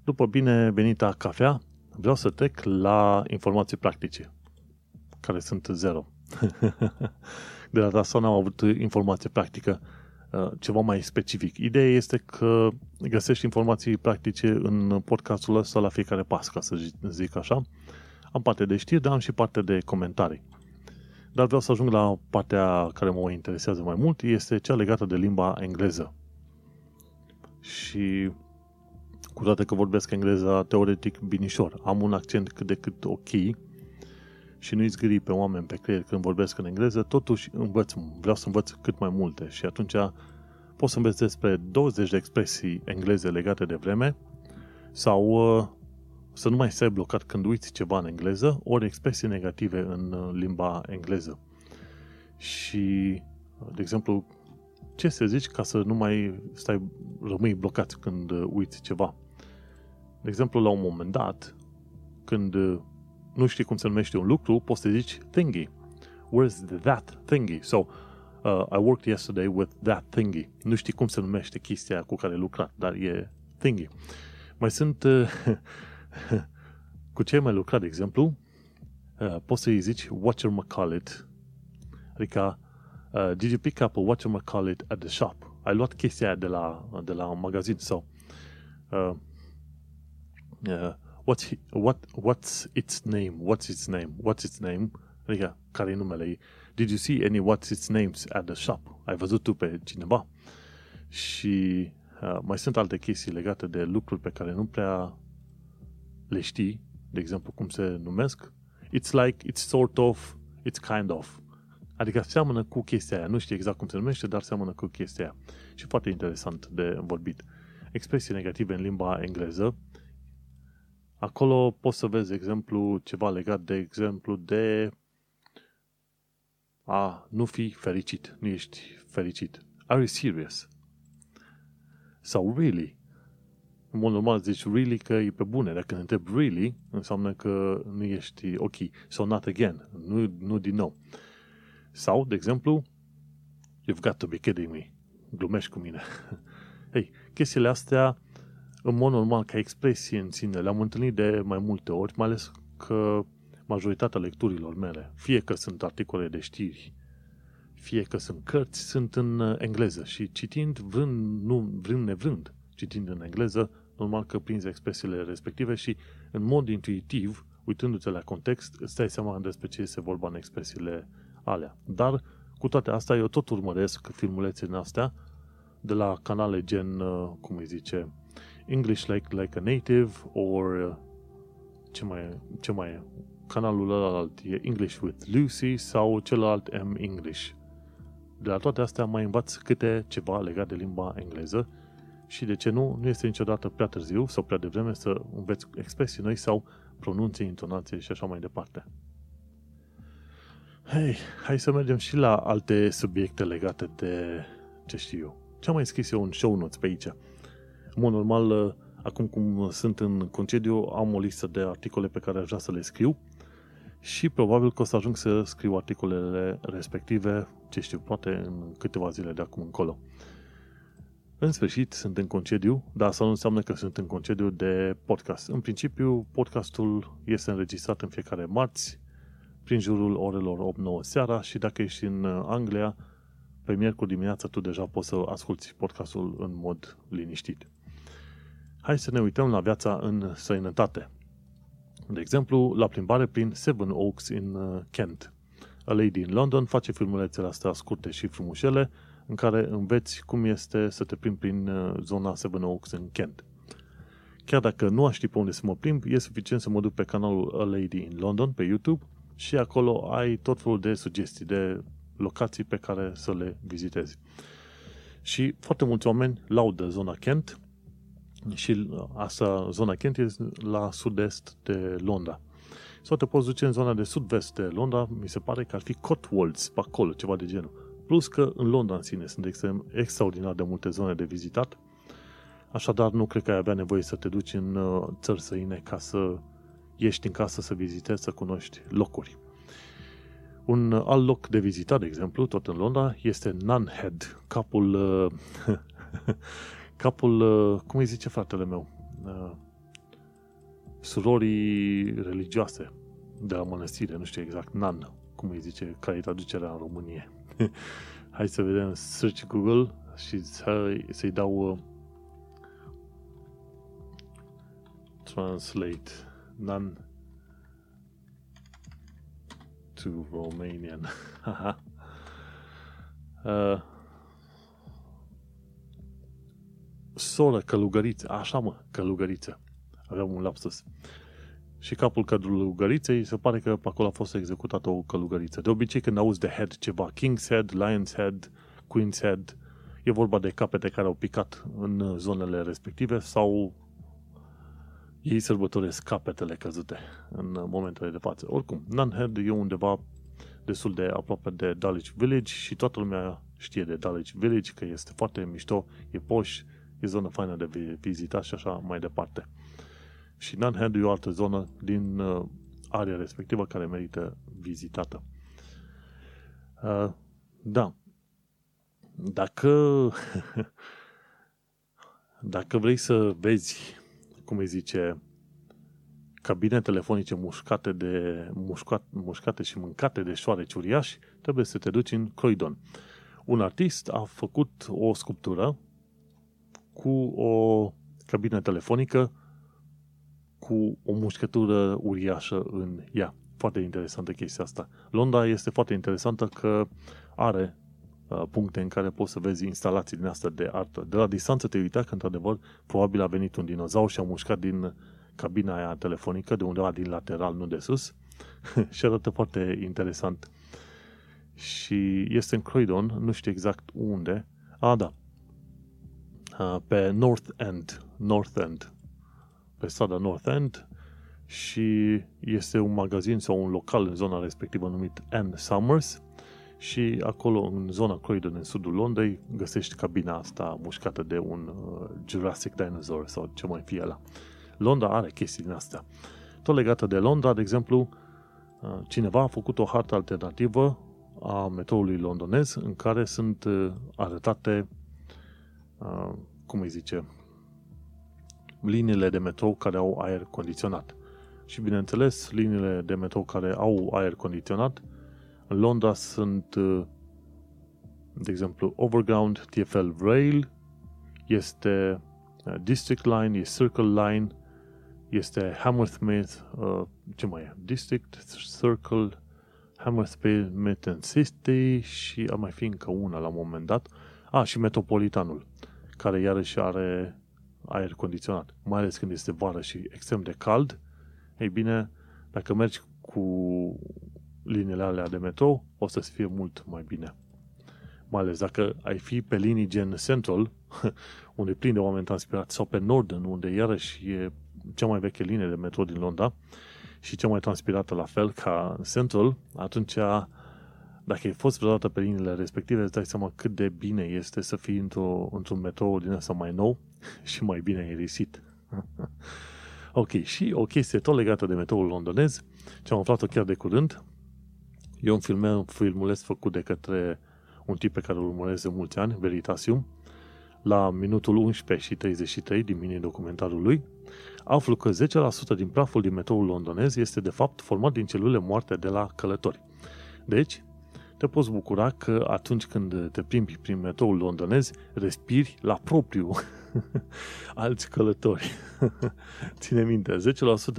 după bine venita cafea, vreau să trec la informații practice, care sunt zero. De la asta n-am avut informație practică uh, ceva mai specific. Ideea este că găsești informații practice în podcastul ăsta la fiecare pas, ca să zic așa. Am parte de știri, dar am și parte de comentarii. Dar vreau să ajung la partea care mă interesează mai mult, este cea legată de limba engleză. Și cu toate că vorbesc engleza teoretic binișor, am un accent cât de cât ok și nu-i zgâri pe oameni pe creier când vorbesc în engleză, totuși învăț, vreau să învăț cât mai multe și atunci pot să înveț despre 20 de expresii engleze legate de vreme sau uh, să nu mai stai blocat când uiți ceva în engleză, ori expresii negative în uh, limba engleză. Și, uh, de exemplu, ce să zici ca să nu mai stai, rămâi blocat când uh, uiți ceva. De exemplu, la un moment dat, când nu știi cum se numește un lucru, poți să zici thingy. Where's that thingy? So, uh, I worked yesterday with that thingy. Nu știi cum se numește chestia cu care ai lucrat, dar e thingy. Mai sunt uh, cu ce ai mai lucrat, de exemplu, uh, poți să-i zici whatchamacallit. Adică, uh, did you pick up a whatchamacallit at the shop? Ai luat chestia aia de la, de la un magazin sau uh, uh, what's, what, what's its name? What's its name? What's its name? Adică, care e numele ei? Did you see any what's its names at the shop? Ai văzut tu pe cineva? Și uh, mai sunt alte chestii legate de lucruri pe care nu prea le știi, de exemplu cum se numesc, it's like, it's sort of, it's kind of. Adică seamănă cu chestia aia. Nu știi exact cum se numește, dar seamănă cu chestia aia. Și foarte interesant de vorbit. Expresii negative în limba engleză. Acolo poți să vezi, de exemplu, ceva legat, de exemplu, de a nu fi fericit. Nu ești fericit. Are you serious? Sau really? în mod normal zici really că e pe bune. Dacă ne întreb really, înseamnă că nu ești ok. So not again. Nu, nu din nou. Sau, de exemplu, you've got to be kidding me. Glumești cu mine. Hei, chestiile astea, în mod normal, ca expresie în sine, le-am întâlnit de mai multe ori, mai ales că majoritatea lecturilor mele, fie că sunt articole de știri, fie că sunt cărți, sunt în engleză și citind, vrând, nu, vrând nevrând, citind în engleză, normal că prinzi expresiile respective și în mod intuitiv, uitându-te la context, îți dai seama despre ce este vorba în expresiile alea. Dar, cu toate astea, eu tot urmăresc filmulețele astea de la canale gen, uh, cum îi zice, English Like, like a Native, or uh, ce mai, ce mai e? Canalul ălalt e English with Lucy sau celălalt M English. De la toate astea mai învaț câte ceva legat de limba engleză și de ce nu, nu este niciodată prea târziu sau prea devreme să înveți expresii noi sau pronunție, intonație și așa mai departe. Hei, hai să mergem și la alte subiecte legate de, ce știu eu, ce am mai scris eu în show notes pe aici. În mod normal, acum cum sunt în concediu, am o listă de articole pe care aș vrea să le scriu și probabil că o să ajung să scriu articolele respective, ce știu, poate în câteva zile de acum încolo. În sfârșit, sunt în concediu, dar asta nu înseamnă că sunt în concediu de podcast. În principiu, podcastul este înregistrat în fiecare marți, prin jurul orelor 8-9 seara și dacă ești în Anglia, pe miercuri dimineața tu deja poți să asculti podcastul în mod liniștit. Hai să ne uităm la viața în sănătate. De exemplu, la plimbare prin Seven Oaks în uh, Kent. A Lady in London face filmulețele astea scurte și frumușele în care înveți cum este să te plimbi prin uh, zona Seven Oaks în Kent. Chiar dacă nu aș ști pe unde să mă plimb, e suficient să mă duc pe canalul A Lady in London pe YouTube și acolo ai tot felul de sugestii, de locații pe care să le vizitezi. Și foarte mulți oameni laudă zona Kent și asta, zona Kent e la sud-est de Londra. Sau te poți duce în zona de sud-vest de Londra, mi se pare că ar fi Cotswolds, pe acolo, ceva de genul. Plus că în Londra în sine sunt extrem, extraordinar de multe zone de vizitat, așadar nu cred că ai avea nevoie să te duci în uh, țări săine ca să ieși în casă să vizitezi, să cunoști locuri. Un alt loc de vizitat, de exemplu, tot în Londra, este Nunhead, capul, uh, capul, uh, cum îi zice fratele meu, uh, surorii religioase de la mănăstire, nu știu exact, Nan, cum îi zice, care e traducerea în Românie. Hai să vedem, search Google și să-i dau translate Nan to Romanian. uh, soră călugăriță. Așa mă, călugăriță. Aveam un lapsus. Și capul călugăriței se pare că pe acolo a fost executată o călugăriță. De obicei când auzi de head ceva, King's Head, Lion's Head, Queen's Head, e vorba de capete care au picat în zonele respective sau ei sărbătoresc capetele căzute în momentele de față. Oricum, Nunhead e undeva destul de aproape de Dulwich Village și toată lumea știe de Dulwich Village că este foarte mișto, e poș, e zonă faină de vizitat și așa mai departe. Și Nunhead e o altă zonă din uh, area respectivă care merită vizitată. Uh, da. Dacă dacă vrei să vezi cum îi zice, cabine telefonice mușcate, de, mușcat, mușcate și mâncate de șoareci uriași, trebuie să te duci în Croydon. Un artist a făcut o sculptură cu o cabină telefonică cu o mușcătură uriașă în ea. Foarte interesantă chestia asta. Londra este foarte interesantă că are Uh, puncte în care poți să vezi instalații din asta de artă. De la distanță te uita că, într-adevăr, probabil a venit un dinozaur și a mușcat din cabina aia telefonică, de undeva din lateral, nu de sus, și arată foarte interesant. Și este în Croydon, nu știu exact unde. A, da. Uh, pe North End. North End. Pe strada North End și este un magazin sau un local în zona respectivă numit N Summers și acolo, în zona Croydon, în sudul Londrei, găsești cabina asta mușcată de un uh, Jurassic Dinosaur sau ce mai fie ăla. Londra are chestii din astea. Tot legată de Londra, de exemplu, uh, cineva a făcut o hartă alternativă a metroului londonez în care sunt uh, arătate, uh, cum îi zice, liniile de metrou care au aer condiționat. Și bineînțeles, liniile de metrou care au aer condiționat în Londra sunt, uh, de exemplu, Overground TFL Rail, este uh, District Line, e Circle Line, este Hammersmith, uh, ce mai e? District, Circle, Hammersmith and City și a mai fi încă una la un moment dat. A, și Metropolitanul, care iarăși are aer condiționat, mai ales când este vară și extrem de cald. Ei bine, dacă mergi cu liniile alea de metrou, o să fie mult mai bine. Mai ales dacă ai fi pe linii gen Central, unde plin de oameni transpirați, sau pe Northern, unde iarăși e cea mai veche linie de metrou din Londra și cea mai transpirată la fel ca Central, atunci dacă ai fost vreodată pe liniile respective, îți dai seama cât de bine este să fii într-o, într-un metrou din asta mai nou și mai bine aerisit. ok, și o chestie tot legată de metroul londonez, ce am aflat-o chiar de curând, E un film, filmuleț făcut de către un tip pe care îl urmăresc de mulți ani, Veritasium, la minutul 11 și 33 din mini-documentarul lui, aflu că 10% din praful din metroul londonez este de fapt format din celule moarte de la călători. Deci, te poți bucura că atunci când te plimbi prin metroul londonez, respiri la propriu Alți călători. Ține minte,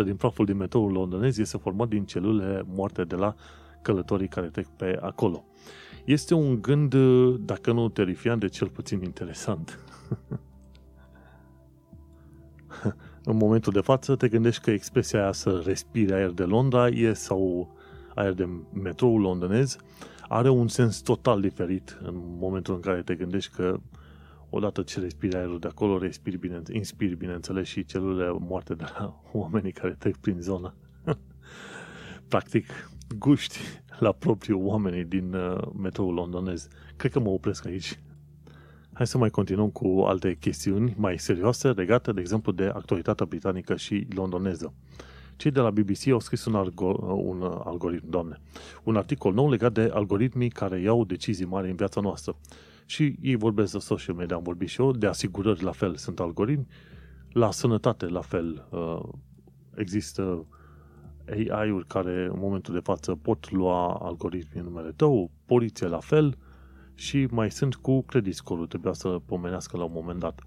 10% din praful din metroul londonez este format din celule moarte de la călătorii care trec pe acolo. Este un gând, dacă nu terifiant, de cel puțin interesant. în momentul de față te gândești că expresia aia să respiri aer de Londra e sau aer de metroul londonez are un sens total diferit în momentul în care te gândești că odată ce respiri aerul de acolo, respiri bine, inspiri, bineînțeles, și celulele moarte de la oamenii care trec prin zona. Practic, guști la propriu oamenii din uh, metroul londonez. Cred că mă opresc aici. Hai să mai continuăm cu alte chestiuni mai serioase legate, de exemplu, de actualitatea britanică și londoneză. Cei de la BBC au scris un, algo- un algoritm, doamne, un articol nou legat de algoritmii care iau decizii mari în viața noastră. Și ei vorbesc de social media, am vorbit și eu, de asigurări la fel sunt algoritmi, la sănătate la fel uh, există AI-uri care în momentul de față pot lua algoritmii în numele tău, poliție la fel și mai sunt cu credit score trebuia să pomenească la un moment dat.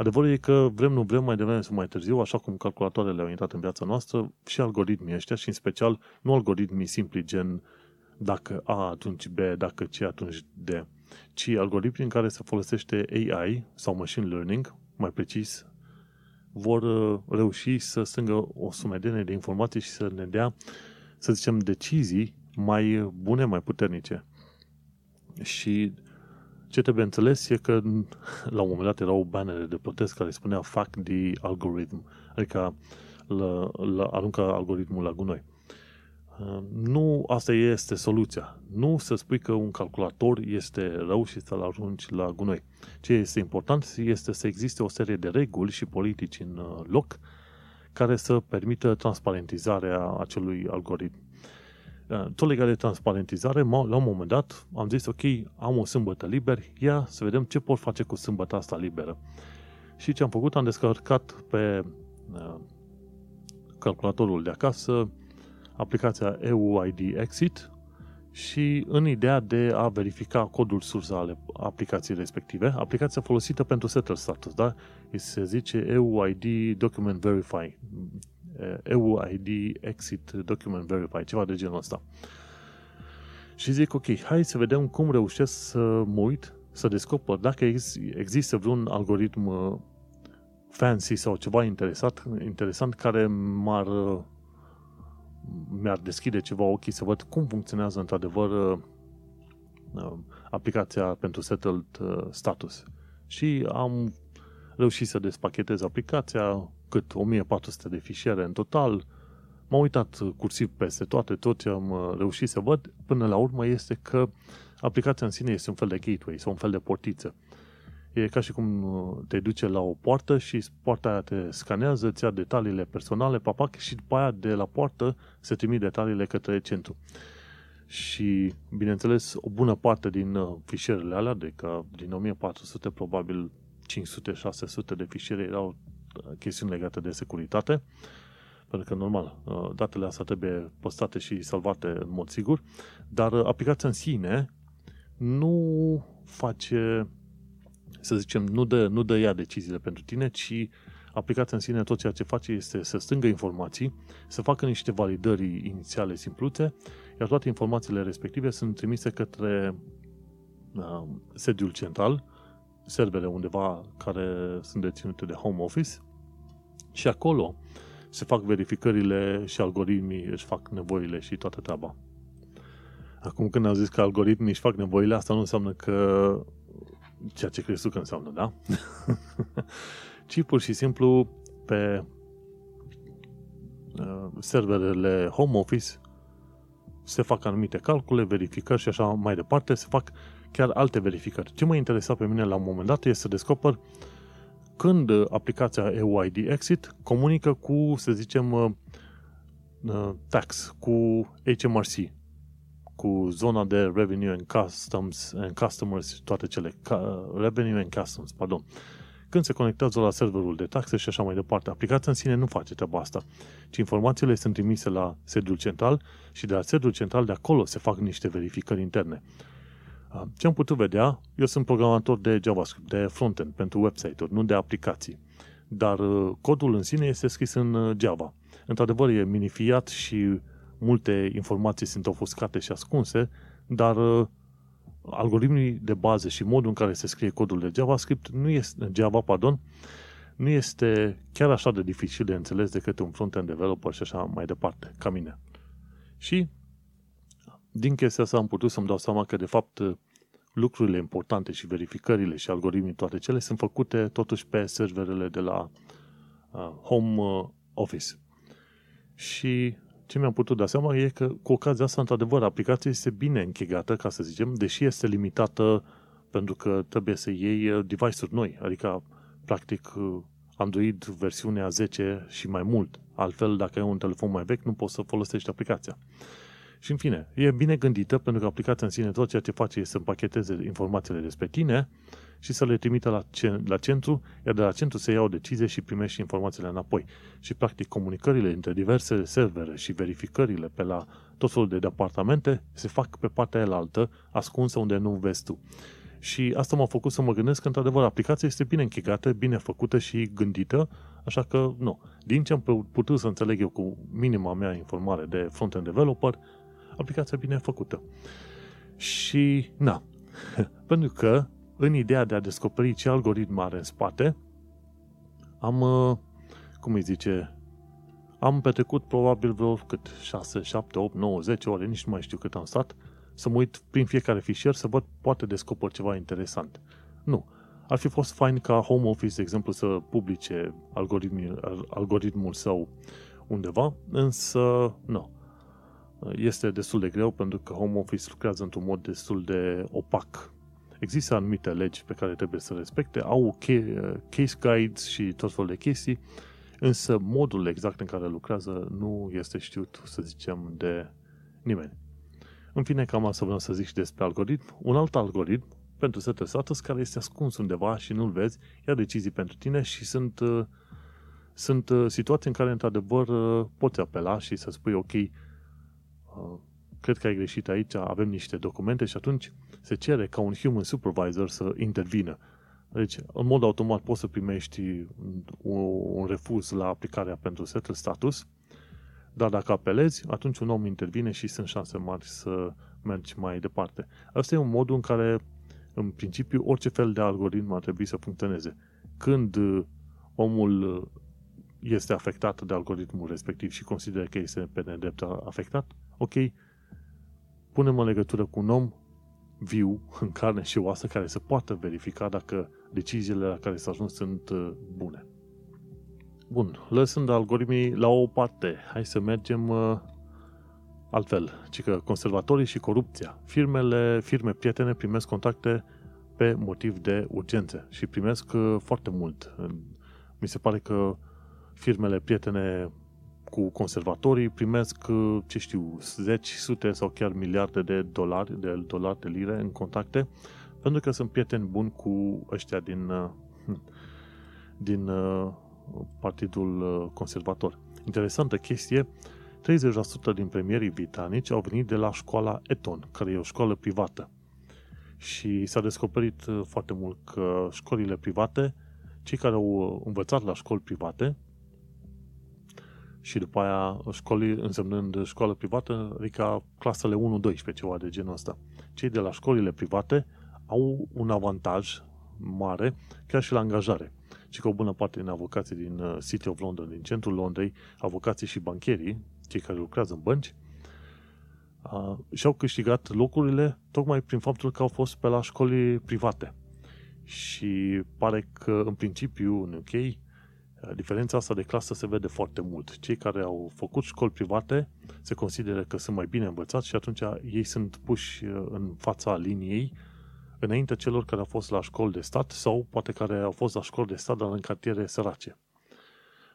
Adevărul e că vrem, nu vrem, mai devreme sau mai târziu, așa cum calculatoarele au intrat în viața noastră, și algoritmii ăștia, și în special nu algoritmii simpli gen dacă A, atunci B, dacă C, atunci D, ci algoritmii în care se folosește AI sau machine learning, mai precis, vor uh, reuși să strângă o sumedenie de informații și să ne dea, să zicem, decizii mai bune, mai puternice. Și ce trebuie înțeles e că la un moment dat erau bannere de protest care spunea fac the algorithm, adică la, la, aruncă algoritmul la gunoi. Uh, nu asta este soluția. Nu să spui că un calculator este rău și să-l arunci la gunoi. Ce este important este să existe o serie de reguli și politici în uh, loc care să permită transparentizarea acelui algoritm. Uh, tot legat de transparentizare, la un moment dat am zis, ok, am o sâmbătă liber, ia să vedem ce pot face cu sâmbătă asta liberă. Și ce am făcut? Am descărcat pe calculatorul de acasă aplicația EUID Exit și în ideea de a verifica codul sursă ale aplicației respective, aplicația folosită pentru setter status, da? Se zice EUID Document Verify, EUID Exit Document Verify, ceva de genul ăsta. Și zic, ok, hai să vedem cum reușesc să mă uit, să descoper dacă există vreun algoritm uh, fancy sau ceva interesat, interesant care m-ar uh, mi-ar deschide ceva ochii să văd cum funcționează într-adevăr uh, uh, aplicația pentru settled uh, status. Și am reușit să despachetez aplicația, cât 1400 de fișiere în total, m-am uitat cursiv peste toate, tot ce am reușit să văd, până la urmă este că aplicația în sine este un fel de gateway sau un fel de portiță. E ca și cum uh, te duce la o poartă și poarta aia te scanează, îți ia detaliile personale, papac, și după aia de la poartă se trimit detaliile către centru. Și, bineînțeles, o bună parte din uh, fișierele alea, de că din 1400, probabil 500-600 de fișiere erau uh, chestiuni legate de securitate, pentru că, normal, datele astea trebuie postate și salvate în mod sigur, dar aplicația în sine nu face să zicem, nu dă, nu dă ea deciziile pentru tine, ci aplicația în sine tot ceea ce face este să strângă informații, să facă niște validări inițiale simpluțe, iar toate informațiile respective sunt trimise către uh, sediul central, servere undeva care sunt deținute de home office și acolo se fac verificările și algoritmii își fac nevoile și toată treaba. Acum când am zis că algoritmii își fac nevoile, asta nu înseamnă că ceea ce crezi tu că înseamnă, da? ci pur și simplu pe uh, serverele home office se fac anumite calcule, verificări și așa mai departe, se fac chiar alte verificări. Ce mă interesa pe mine la un moment dat este să descoper când aplicația EUID Exit comunică cu, să zicem, uh, uh, tax, cu HMRC, cu zona de revenue and customs and customers, toate cele, revenue and customs, pardon. Când se conectează la serverul de taxe și așa mai departe, aplicația în sine nu face treaba asta, ci informațiile sunt trimise la sediul central și de la sediul central de acolo se fac niște verificări interne. Ce am putut vedea, eu sunt programator de JavaScript, de frontend pentru website-uri, nu de aplicații. Dar uh, codul în sine este scris în uh, Java. Într-adevăr, e minifiat și multe informații sunt ofuscate și ascunse, dar uh, algoritmii de bază și modul în care se scrie codul de JavaScript nu este, Java, pardon, nu este chiar așa de dificil de înțeles decât un front-end developer și așa mai departe, ca mine. Și din chestia asta am putut să-mi dau seama că, de fapt, lucrurile importante și verificările și algoritmii, toate cele, sunt făcute totuși pe serverele de la uh, Home uh, Office. Și ce mi-am putut da seama e că, cu ocazia asta, într-adevăr, aplicația este bine închegată, ca să zicem, deși este limitată pentru că trebuie să iei uh, device-uri noi, adică, practic, uh, Android versiunea 10 și mai mult. Altfel, dacă ai un telefon mai vechi, nu poți să folosești aplicația. Și în fine, e bine gândită pentru că aplicația în sine tot ceea ce face este să împacheteze informațiile despre tine și să le trimită la, la centru, iar de la centru se iau decizie și primești informațiile înapoi. Și practic comunicările între diverse servere și verificările pe la tot felul de departamente se fac pe partea elaltă, ascunsă unde nu vezi tu. Și asta m-a făcut să mă gândesc că, într-adevăr, aplicația este bine închegată, bine făcută și gândită, așa că, nu. Din ce am putut să înțeleg eu cu minima mea informare de front-end developer, aplicația bine făcută. Și, na, pentru că în ideea de a descoperi ce algoritm are în spate, am, uh, cum îi zice, am petrecut probabil vreo cât 6, 7, 8, 9, 10 ore, nici nu mai știu cât am stat, să mă uit prin fiecare fișier să văd poate descoper ceva interesant. Nu. Ar fi fost fain ca Home Office, de exemplu, să publice algoritmul, algoritmul său undeva, însă nu este destul de greu pentru că home office lucrează într-un mod destul de opac. Există anumite legi pe care trebuie să respecte, au case guides și tot felul de chestii, însă modul exact în care lucrează nu este știut, să zicem, de nimeni. În fine, cam asta vreau să zic și despre algoritm. Un alt algoritm pentru setul status care este ascuns undeva și nu-l vezi, ia decizii pentru tine și sunt, sunt situații în care, într-adevăr, poți apela și să spui, ok, Uh, cred că ai greșit aici, avem niște documente și atunci se cere ca un human supervisor să intervină. Deci, în mod automat poți să primești un refuz la aplicarea pentru settle status, dar dacă apelezi, atunci un om intervine și sunt șanse mari să mergi mai departe. Asta e un mod în care, în principiu, orice fel de algoritm ar trebui să funcționeze. Când omul este afectat de algoritmul respectiv și consideră că este pe nedrept afectat, ok, punem în legătură cu un om viu, în carne și oasă, care să poată verifica dacă deciziile la care s-a ajuns sunt uh, bune. Bun, lăsând algoritmii la o parte, hai să mergem uh, altfel, ci că conservatorii și corupția. Firmele, firme prietene primesc contacte pe motiv de urgențe și primesc uh, foarte mult. Mi se pare că firmele prietene cu conservatorii primesc, ce știu, zeci, sute sau chiar miliarde de dolari, de dolari, de lire în contacte, pentru că sunt prieteni buni cu ăștia din, uh, din uh, Partidul uh, Conservator. Interesantă chestie, 30% din premierii britanici au venit de la școala Eton, care e o școală privată. Și s-a descoperit foarte mult că școlile private, cei care au învățat la școli private, și după aia școli însemnând școală privată, adică clasele 1-12, ceva de genul ăsta. Cei de la școlile private au un avantaj mare chiar și la angajare. Și că o bună parte din avocații din uh, City of London, din centrul Londrei, avocații și bancherii, cei care lucrează în bănci, uh, și-au câștigat locurile tocmai prin faptul că au fost pe la școli private. Și pare că, în principiu, în UK, Diferența asta de clasă se vede foarte mult. Cei care au făcut școli private se consideră că sunt mai bine învățați și atunci ei sunt puși uh, în fața liniei înainte celor care au fost la școli de stat sau poate care au fost la școli de stat, dar în cartiere sărace.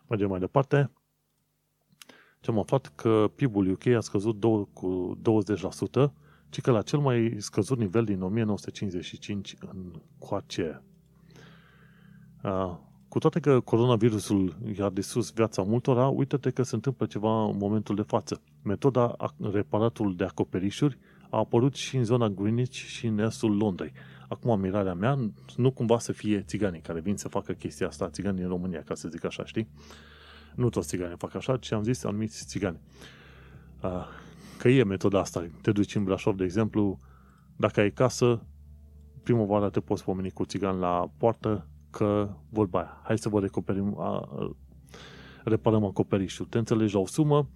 Mergem mai departe. Ce am aflat că PIB-ul UK a scăzut cu 20%, ci că la cel mai scăzut nivel din 1955 în coace. Cu toate că coronavirusul i-a distrus viața multora, uită-te că se întâmplă ceva în momentul de față. Metoda reparatul de acoperișuri a apărut și în zona Greenwich și în estul Londrei. Acum, mirarea mea, nu cumva să fie țiganii care vin să facă chestia asta, țiganii în România, ca să zic așa, știi? Nu toți țiganii fac așa, ci am zis anumiți țigani. Că e metoda asta. Te duci în Brașov, de exemplu, dacă ai casă, primăvara te poți pomeni cu țigan la poartă, că vorba aia, hai să vă recuperim, a, reparăm acoperișul. Te înțelegi la o sumă,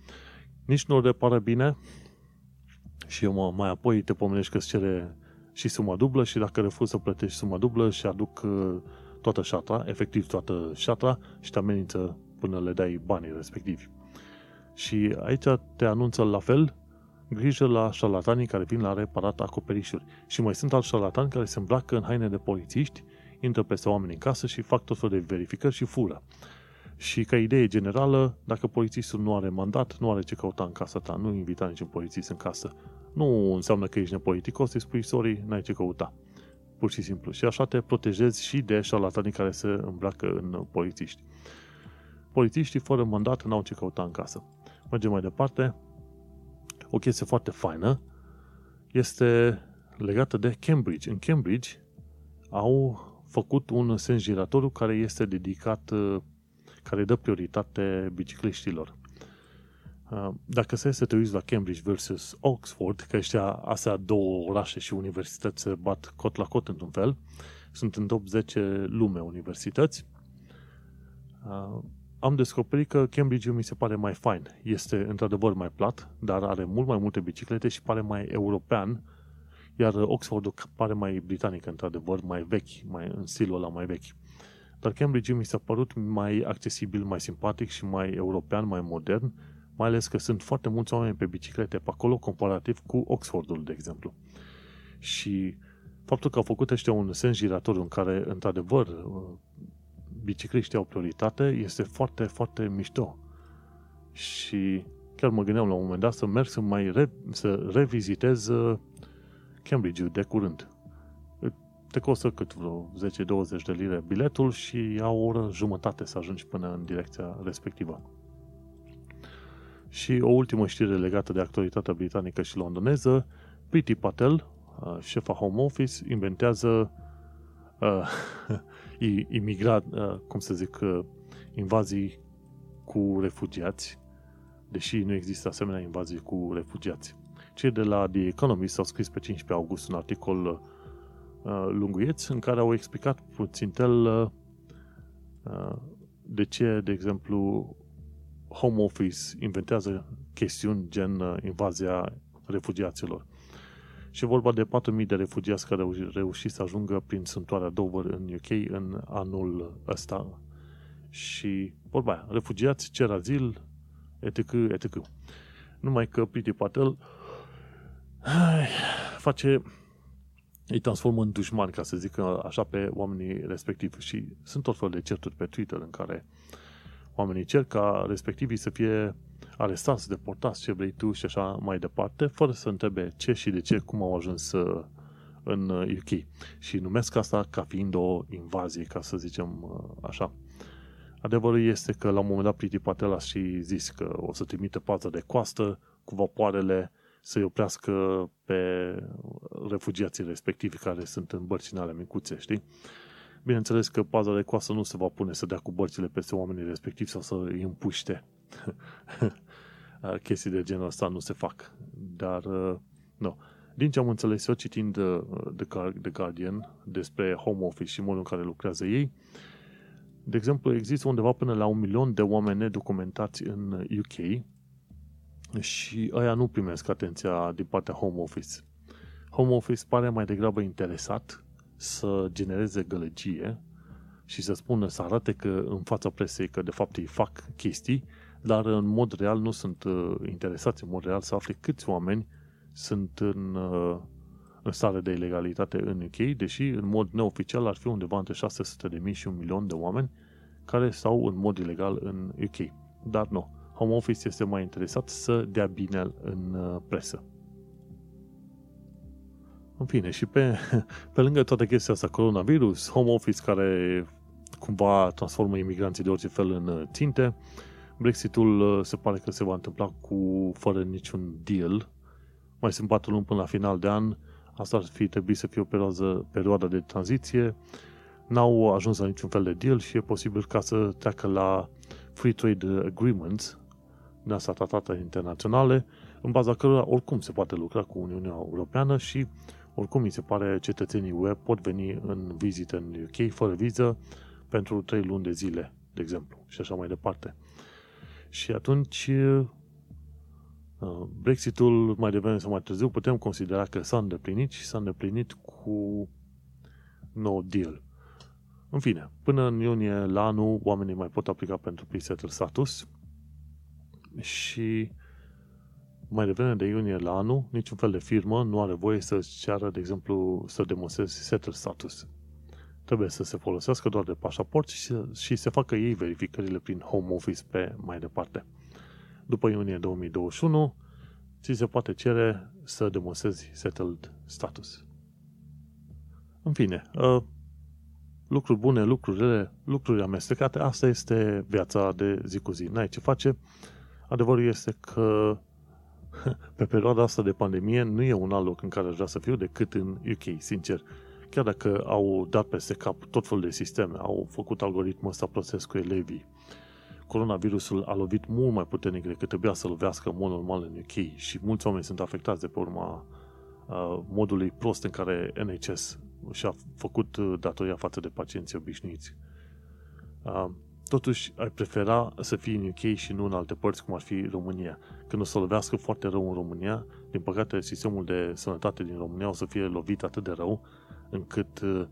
nici nu o repară bine și eu mai apoi te pomenești că îți cere și suma dublă și dacă refuzi să plătești suma dublă și aduc uh, toată șatra, efectiv toată șatra și te amenință până le dai banii respectivi. Și aici te anunță la fel grijă la șarlatanii care vin la reparat acoperișuri. Și mai sunt alți șarlatani care se îmbracă în haine de polițiști, intră peste oameni în casă și fac tot felul de verificări și fură. Și ca idee generală, dacă polițistul nu are mandat, nu are ce căuta în casa ta, nu invita niciun polițist în casă. Nu înseamnă că ești nepoliticos, îi spui, sorry, n-ai ce căuta. Pur și simplu. Și așa te protejezi și de șarlatanii care se îmbracă în polițiști. Polițiștii fără mandat n-au ce căuta în casă. Mergem mai departe. O chestie foarte faină este legată de Cambridge. În Cambridge au făcut un sens giratoriu care este dedicat, care dă prioritate bicicliștilor. Dacă să să te uiți la Cambridge versus Oxford, că ăștia, astea două orașe și universități se bat cot la cot într-un fel, sunt în top 10 lume universități, am descoperit că Cambridge mi se pare mai fain. Este într-adevăr mai plat, dar are mult mai multe biciclete și pare mai european, iar Oxford pare mai britanic, într-adevăr, mai vechi, mai în stilul ăla mai vechi. Dar Cambridge mi s-a părut mai accesibil, mai simpatic și mai european, mai modern, mai ales că sunt foarte mulți oameni pe biciclete pe acolo, comparativ cu Oxfordul, de exemplu. Și faptul că au făcut ăștia un sens giratoriu în care, într-adevăr, bicicliștii au prioritate, este foarte, foarte mișto. Și chiar mă gândeam la un moment dat să merg să mai re, să revizitez uh, cambridge de curând. Te costă cât vreo 10-20 de lire biletul și ia o oră jumătate să ajungi până în direcția respectivă. Și o ultimă știre legată de actualitatea britanică și londoneză, Priti Patel, uh, șefa Home Office, inventează uh, imigrat, uh, cum să zic, uh, invazii cu refugiați, deși nu există asemenea invazii cu refugiați. Cei de la The Economist au scris pe 15 august un articol uh, lunguieț în care au explicat puțin tel uh, uh, de ce, de exemplu, Home Office inventează chestiuni gen uh, invazia refugiaților. Și vorba de 4.000 de refugiați care au reușit să ajungă prin sântoarea Dover în UK în anul ăsta. Și vorba aia, refugiați cer azil, etc., etc. Numai că Priti Patel ai, face îi transformă în dușmani, ca să zic așa, pe oamenii respectivi. Și sunt tot fel de certuri pe Twitter în care oamenii cer ca respectivii să fie arestați, deportați, ce vrei tu și așa mai departe, fără să întrebe ce și de ce, cum au ajuns uh, în UK. Uh, și numesc asta ca fiind o invazie, ca să zicem uh, așa. Adevărul este că la un moment dat Priti Patel a și zis că o să trimite paza de coastă cu vapoarele să-i oprească pe refugiații respectivi care sunt în bărțile ale micuțe, știi? Bineînțeles că paza de coastă nu se va pune să dea cu bărțile peste oamenii respectivi sau să îi împuște. Chestii de genul ăsta nu se fac. Dar, uh, nu. Din ce am înțeles eu citind uh, The Guardian despre home office și modul în care lucrează ei, de exemplu, există undeva până la un milion de oameni nedocumentați în UK și ăia nu primesc atenția din partea home office. Home office pare mai degrabă interesat să genereze gălăgie și să spună, să arate că în fața presei că de fapt ei fac chestii, dar în mod real nu sunt uh, interesați în mod real să afle câți oameni sunt în, uh, în stare de ilegalitate în UK, deși în mod neoficial ar fi undeva între 600.000 și un milion de oameni care stau în mod ilegal în UK. Dar nu. Home Office este mai interesat să dea bine în uh, presă. În fine, și pe, pe lângă toate chestia asta, coronavirus, home office care cumva transformă imigranții de orice fel în uh, ținte, Brexitul uh, se pare că se va întâmpla cu fără niciun deal, mai sunt patru luni până la final de an, asta ar fi trebuit să fie o perioadă, perioadă de tranziție, n-au ajuns la niciun fel de deal și e posibil ca să treacă la free trade agreements, din asta tratate internaționale, în baza cărora oricum se poate lucra cu Uniunea Europeană și oricum mi se pare cetățenii UE pot veni în vizită în UK fără viză pentru 3 luni de zile, de exemplu, și așa mai departe. Și atunci uh, Brexitul mai devreme sau mai târziu putem considera că s-a îndeplinit și s-a îndeplinit cu nou deal. În fine, până în iunie la anul, oamenii mai pot aplica pentru pre-settle status și mai devreme de iunie la anul, niciun fel de firmă nu are voie să-ți ceară, de exemplu, să demonstrezi settle status. Trebuie să se folosească doar de pașaport și, și să facă ei verificările prin home office pe mai departe. După iunie 2021, ți se poate cere să demonstrezi settled status. În fine, uh, lucruri bune, lucruri rele, lucruri amestecate, asta este viața de zi cu zi. N-ai ce face. Adevărul este că pe perioada asta de pandemie nu e un alt loc în care aș vrea să fiu decât în UK, sincer. Chiar dacă au dat peste cap tot felul de sisteme, au făcut algoritmul ăsta proces cu elevii, coronavirusul a lovit mult mai puternic decât trebuia să lovească în mod normal în UK și mulți oameni sunt afectați de pe urma uh, modului prost în care NHS și-a făcut uh, datoria față de pacienții obișnuiți. Uh, totuși, ai prefera să fii în UK și nu în alte părți, cum ar fi România. Când o să lovească foarte rău în România, din păcate, sistemul de sănătate din România o să fie lovit atât de rău, încât, uh,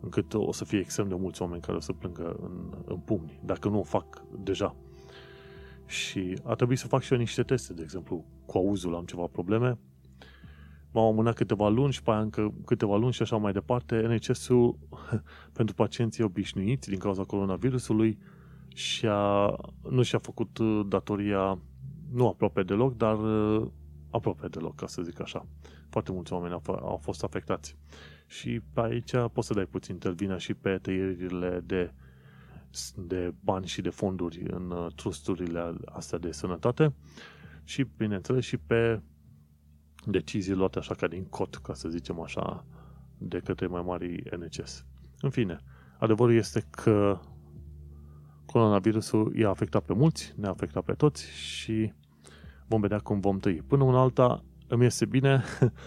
încât o să fie extrem de mulți oameni care o să plângă în, în pumni, dacă nu o fac deja. Și a trebuit să fac și eu niște teste, de exemplu, cu auzul am ceva probleme, m-au amânat câteva luni și pe aia încă câteva luni și așa mai departe. NHS-ul pentru pacienții obișnuiți din cauza coronavirusului și-a, nu și-a făcut uh, datoria nu aproape deloc, dar uh, aproape deloc, ca să zic așa. Foarte mulți oameni au, au fost afectați. Și pe aici poți să dai puțin intervina și pe tăierile de, de bani și de fonduri în uh, trusturile astea de sănătate și, bineînțeles, și pe decizii luate așa ca din cot, ca să zicem așa, de către mai mari NHS. În fine, adevărul este că coronavirusul i-a afectat pe mulți, ne-a afectat pe toți și vom vedea cum vom trăi. Până una alta, îmi este bine,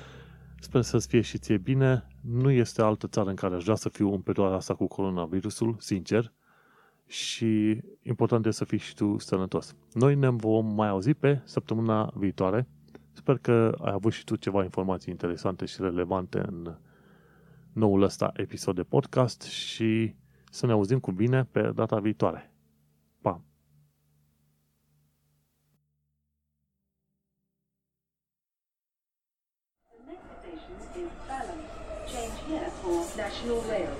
sper să-ți fie și ție bine, nu este altă țară în care aș vrea să fiu în perioada asta cu coronavirusul, sincer, și important este să fii și tu sănătos. Noi ne vom mai auzi pe săptămâna viitoare, Sper că ai avut și tu ceva informații interesante și relevante în noul ăsta episod de podcast și să ne auzim cu bine pe data viitoare. The next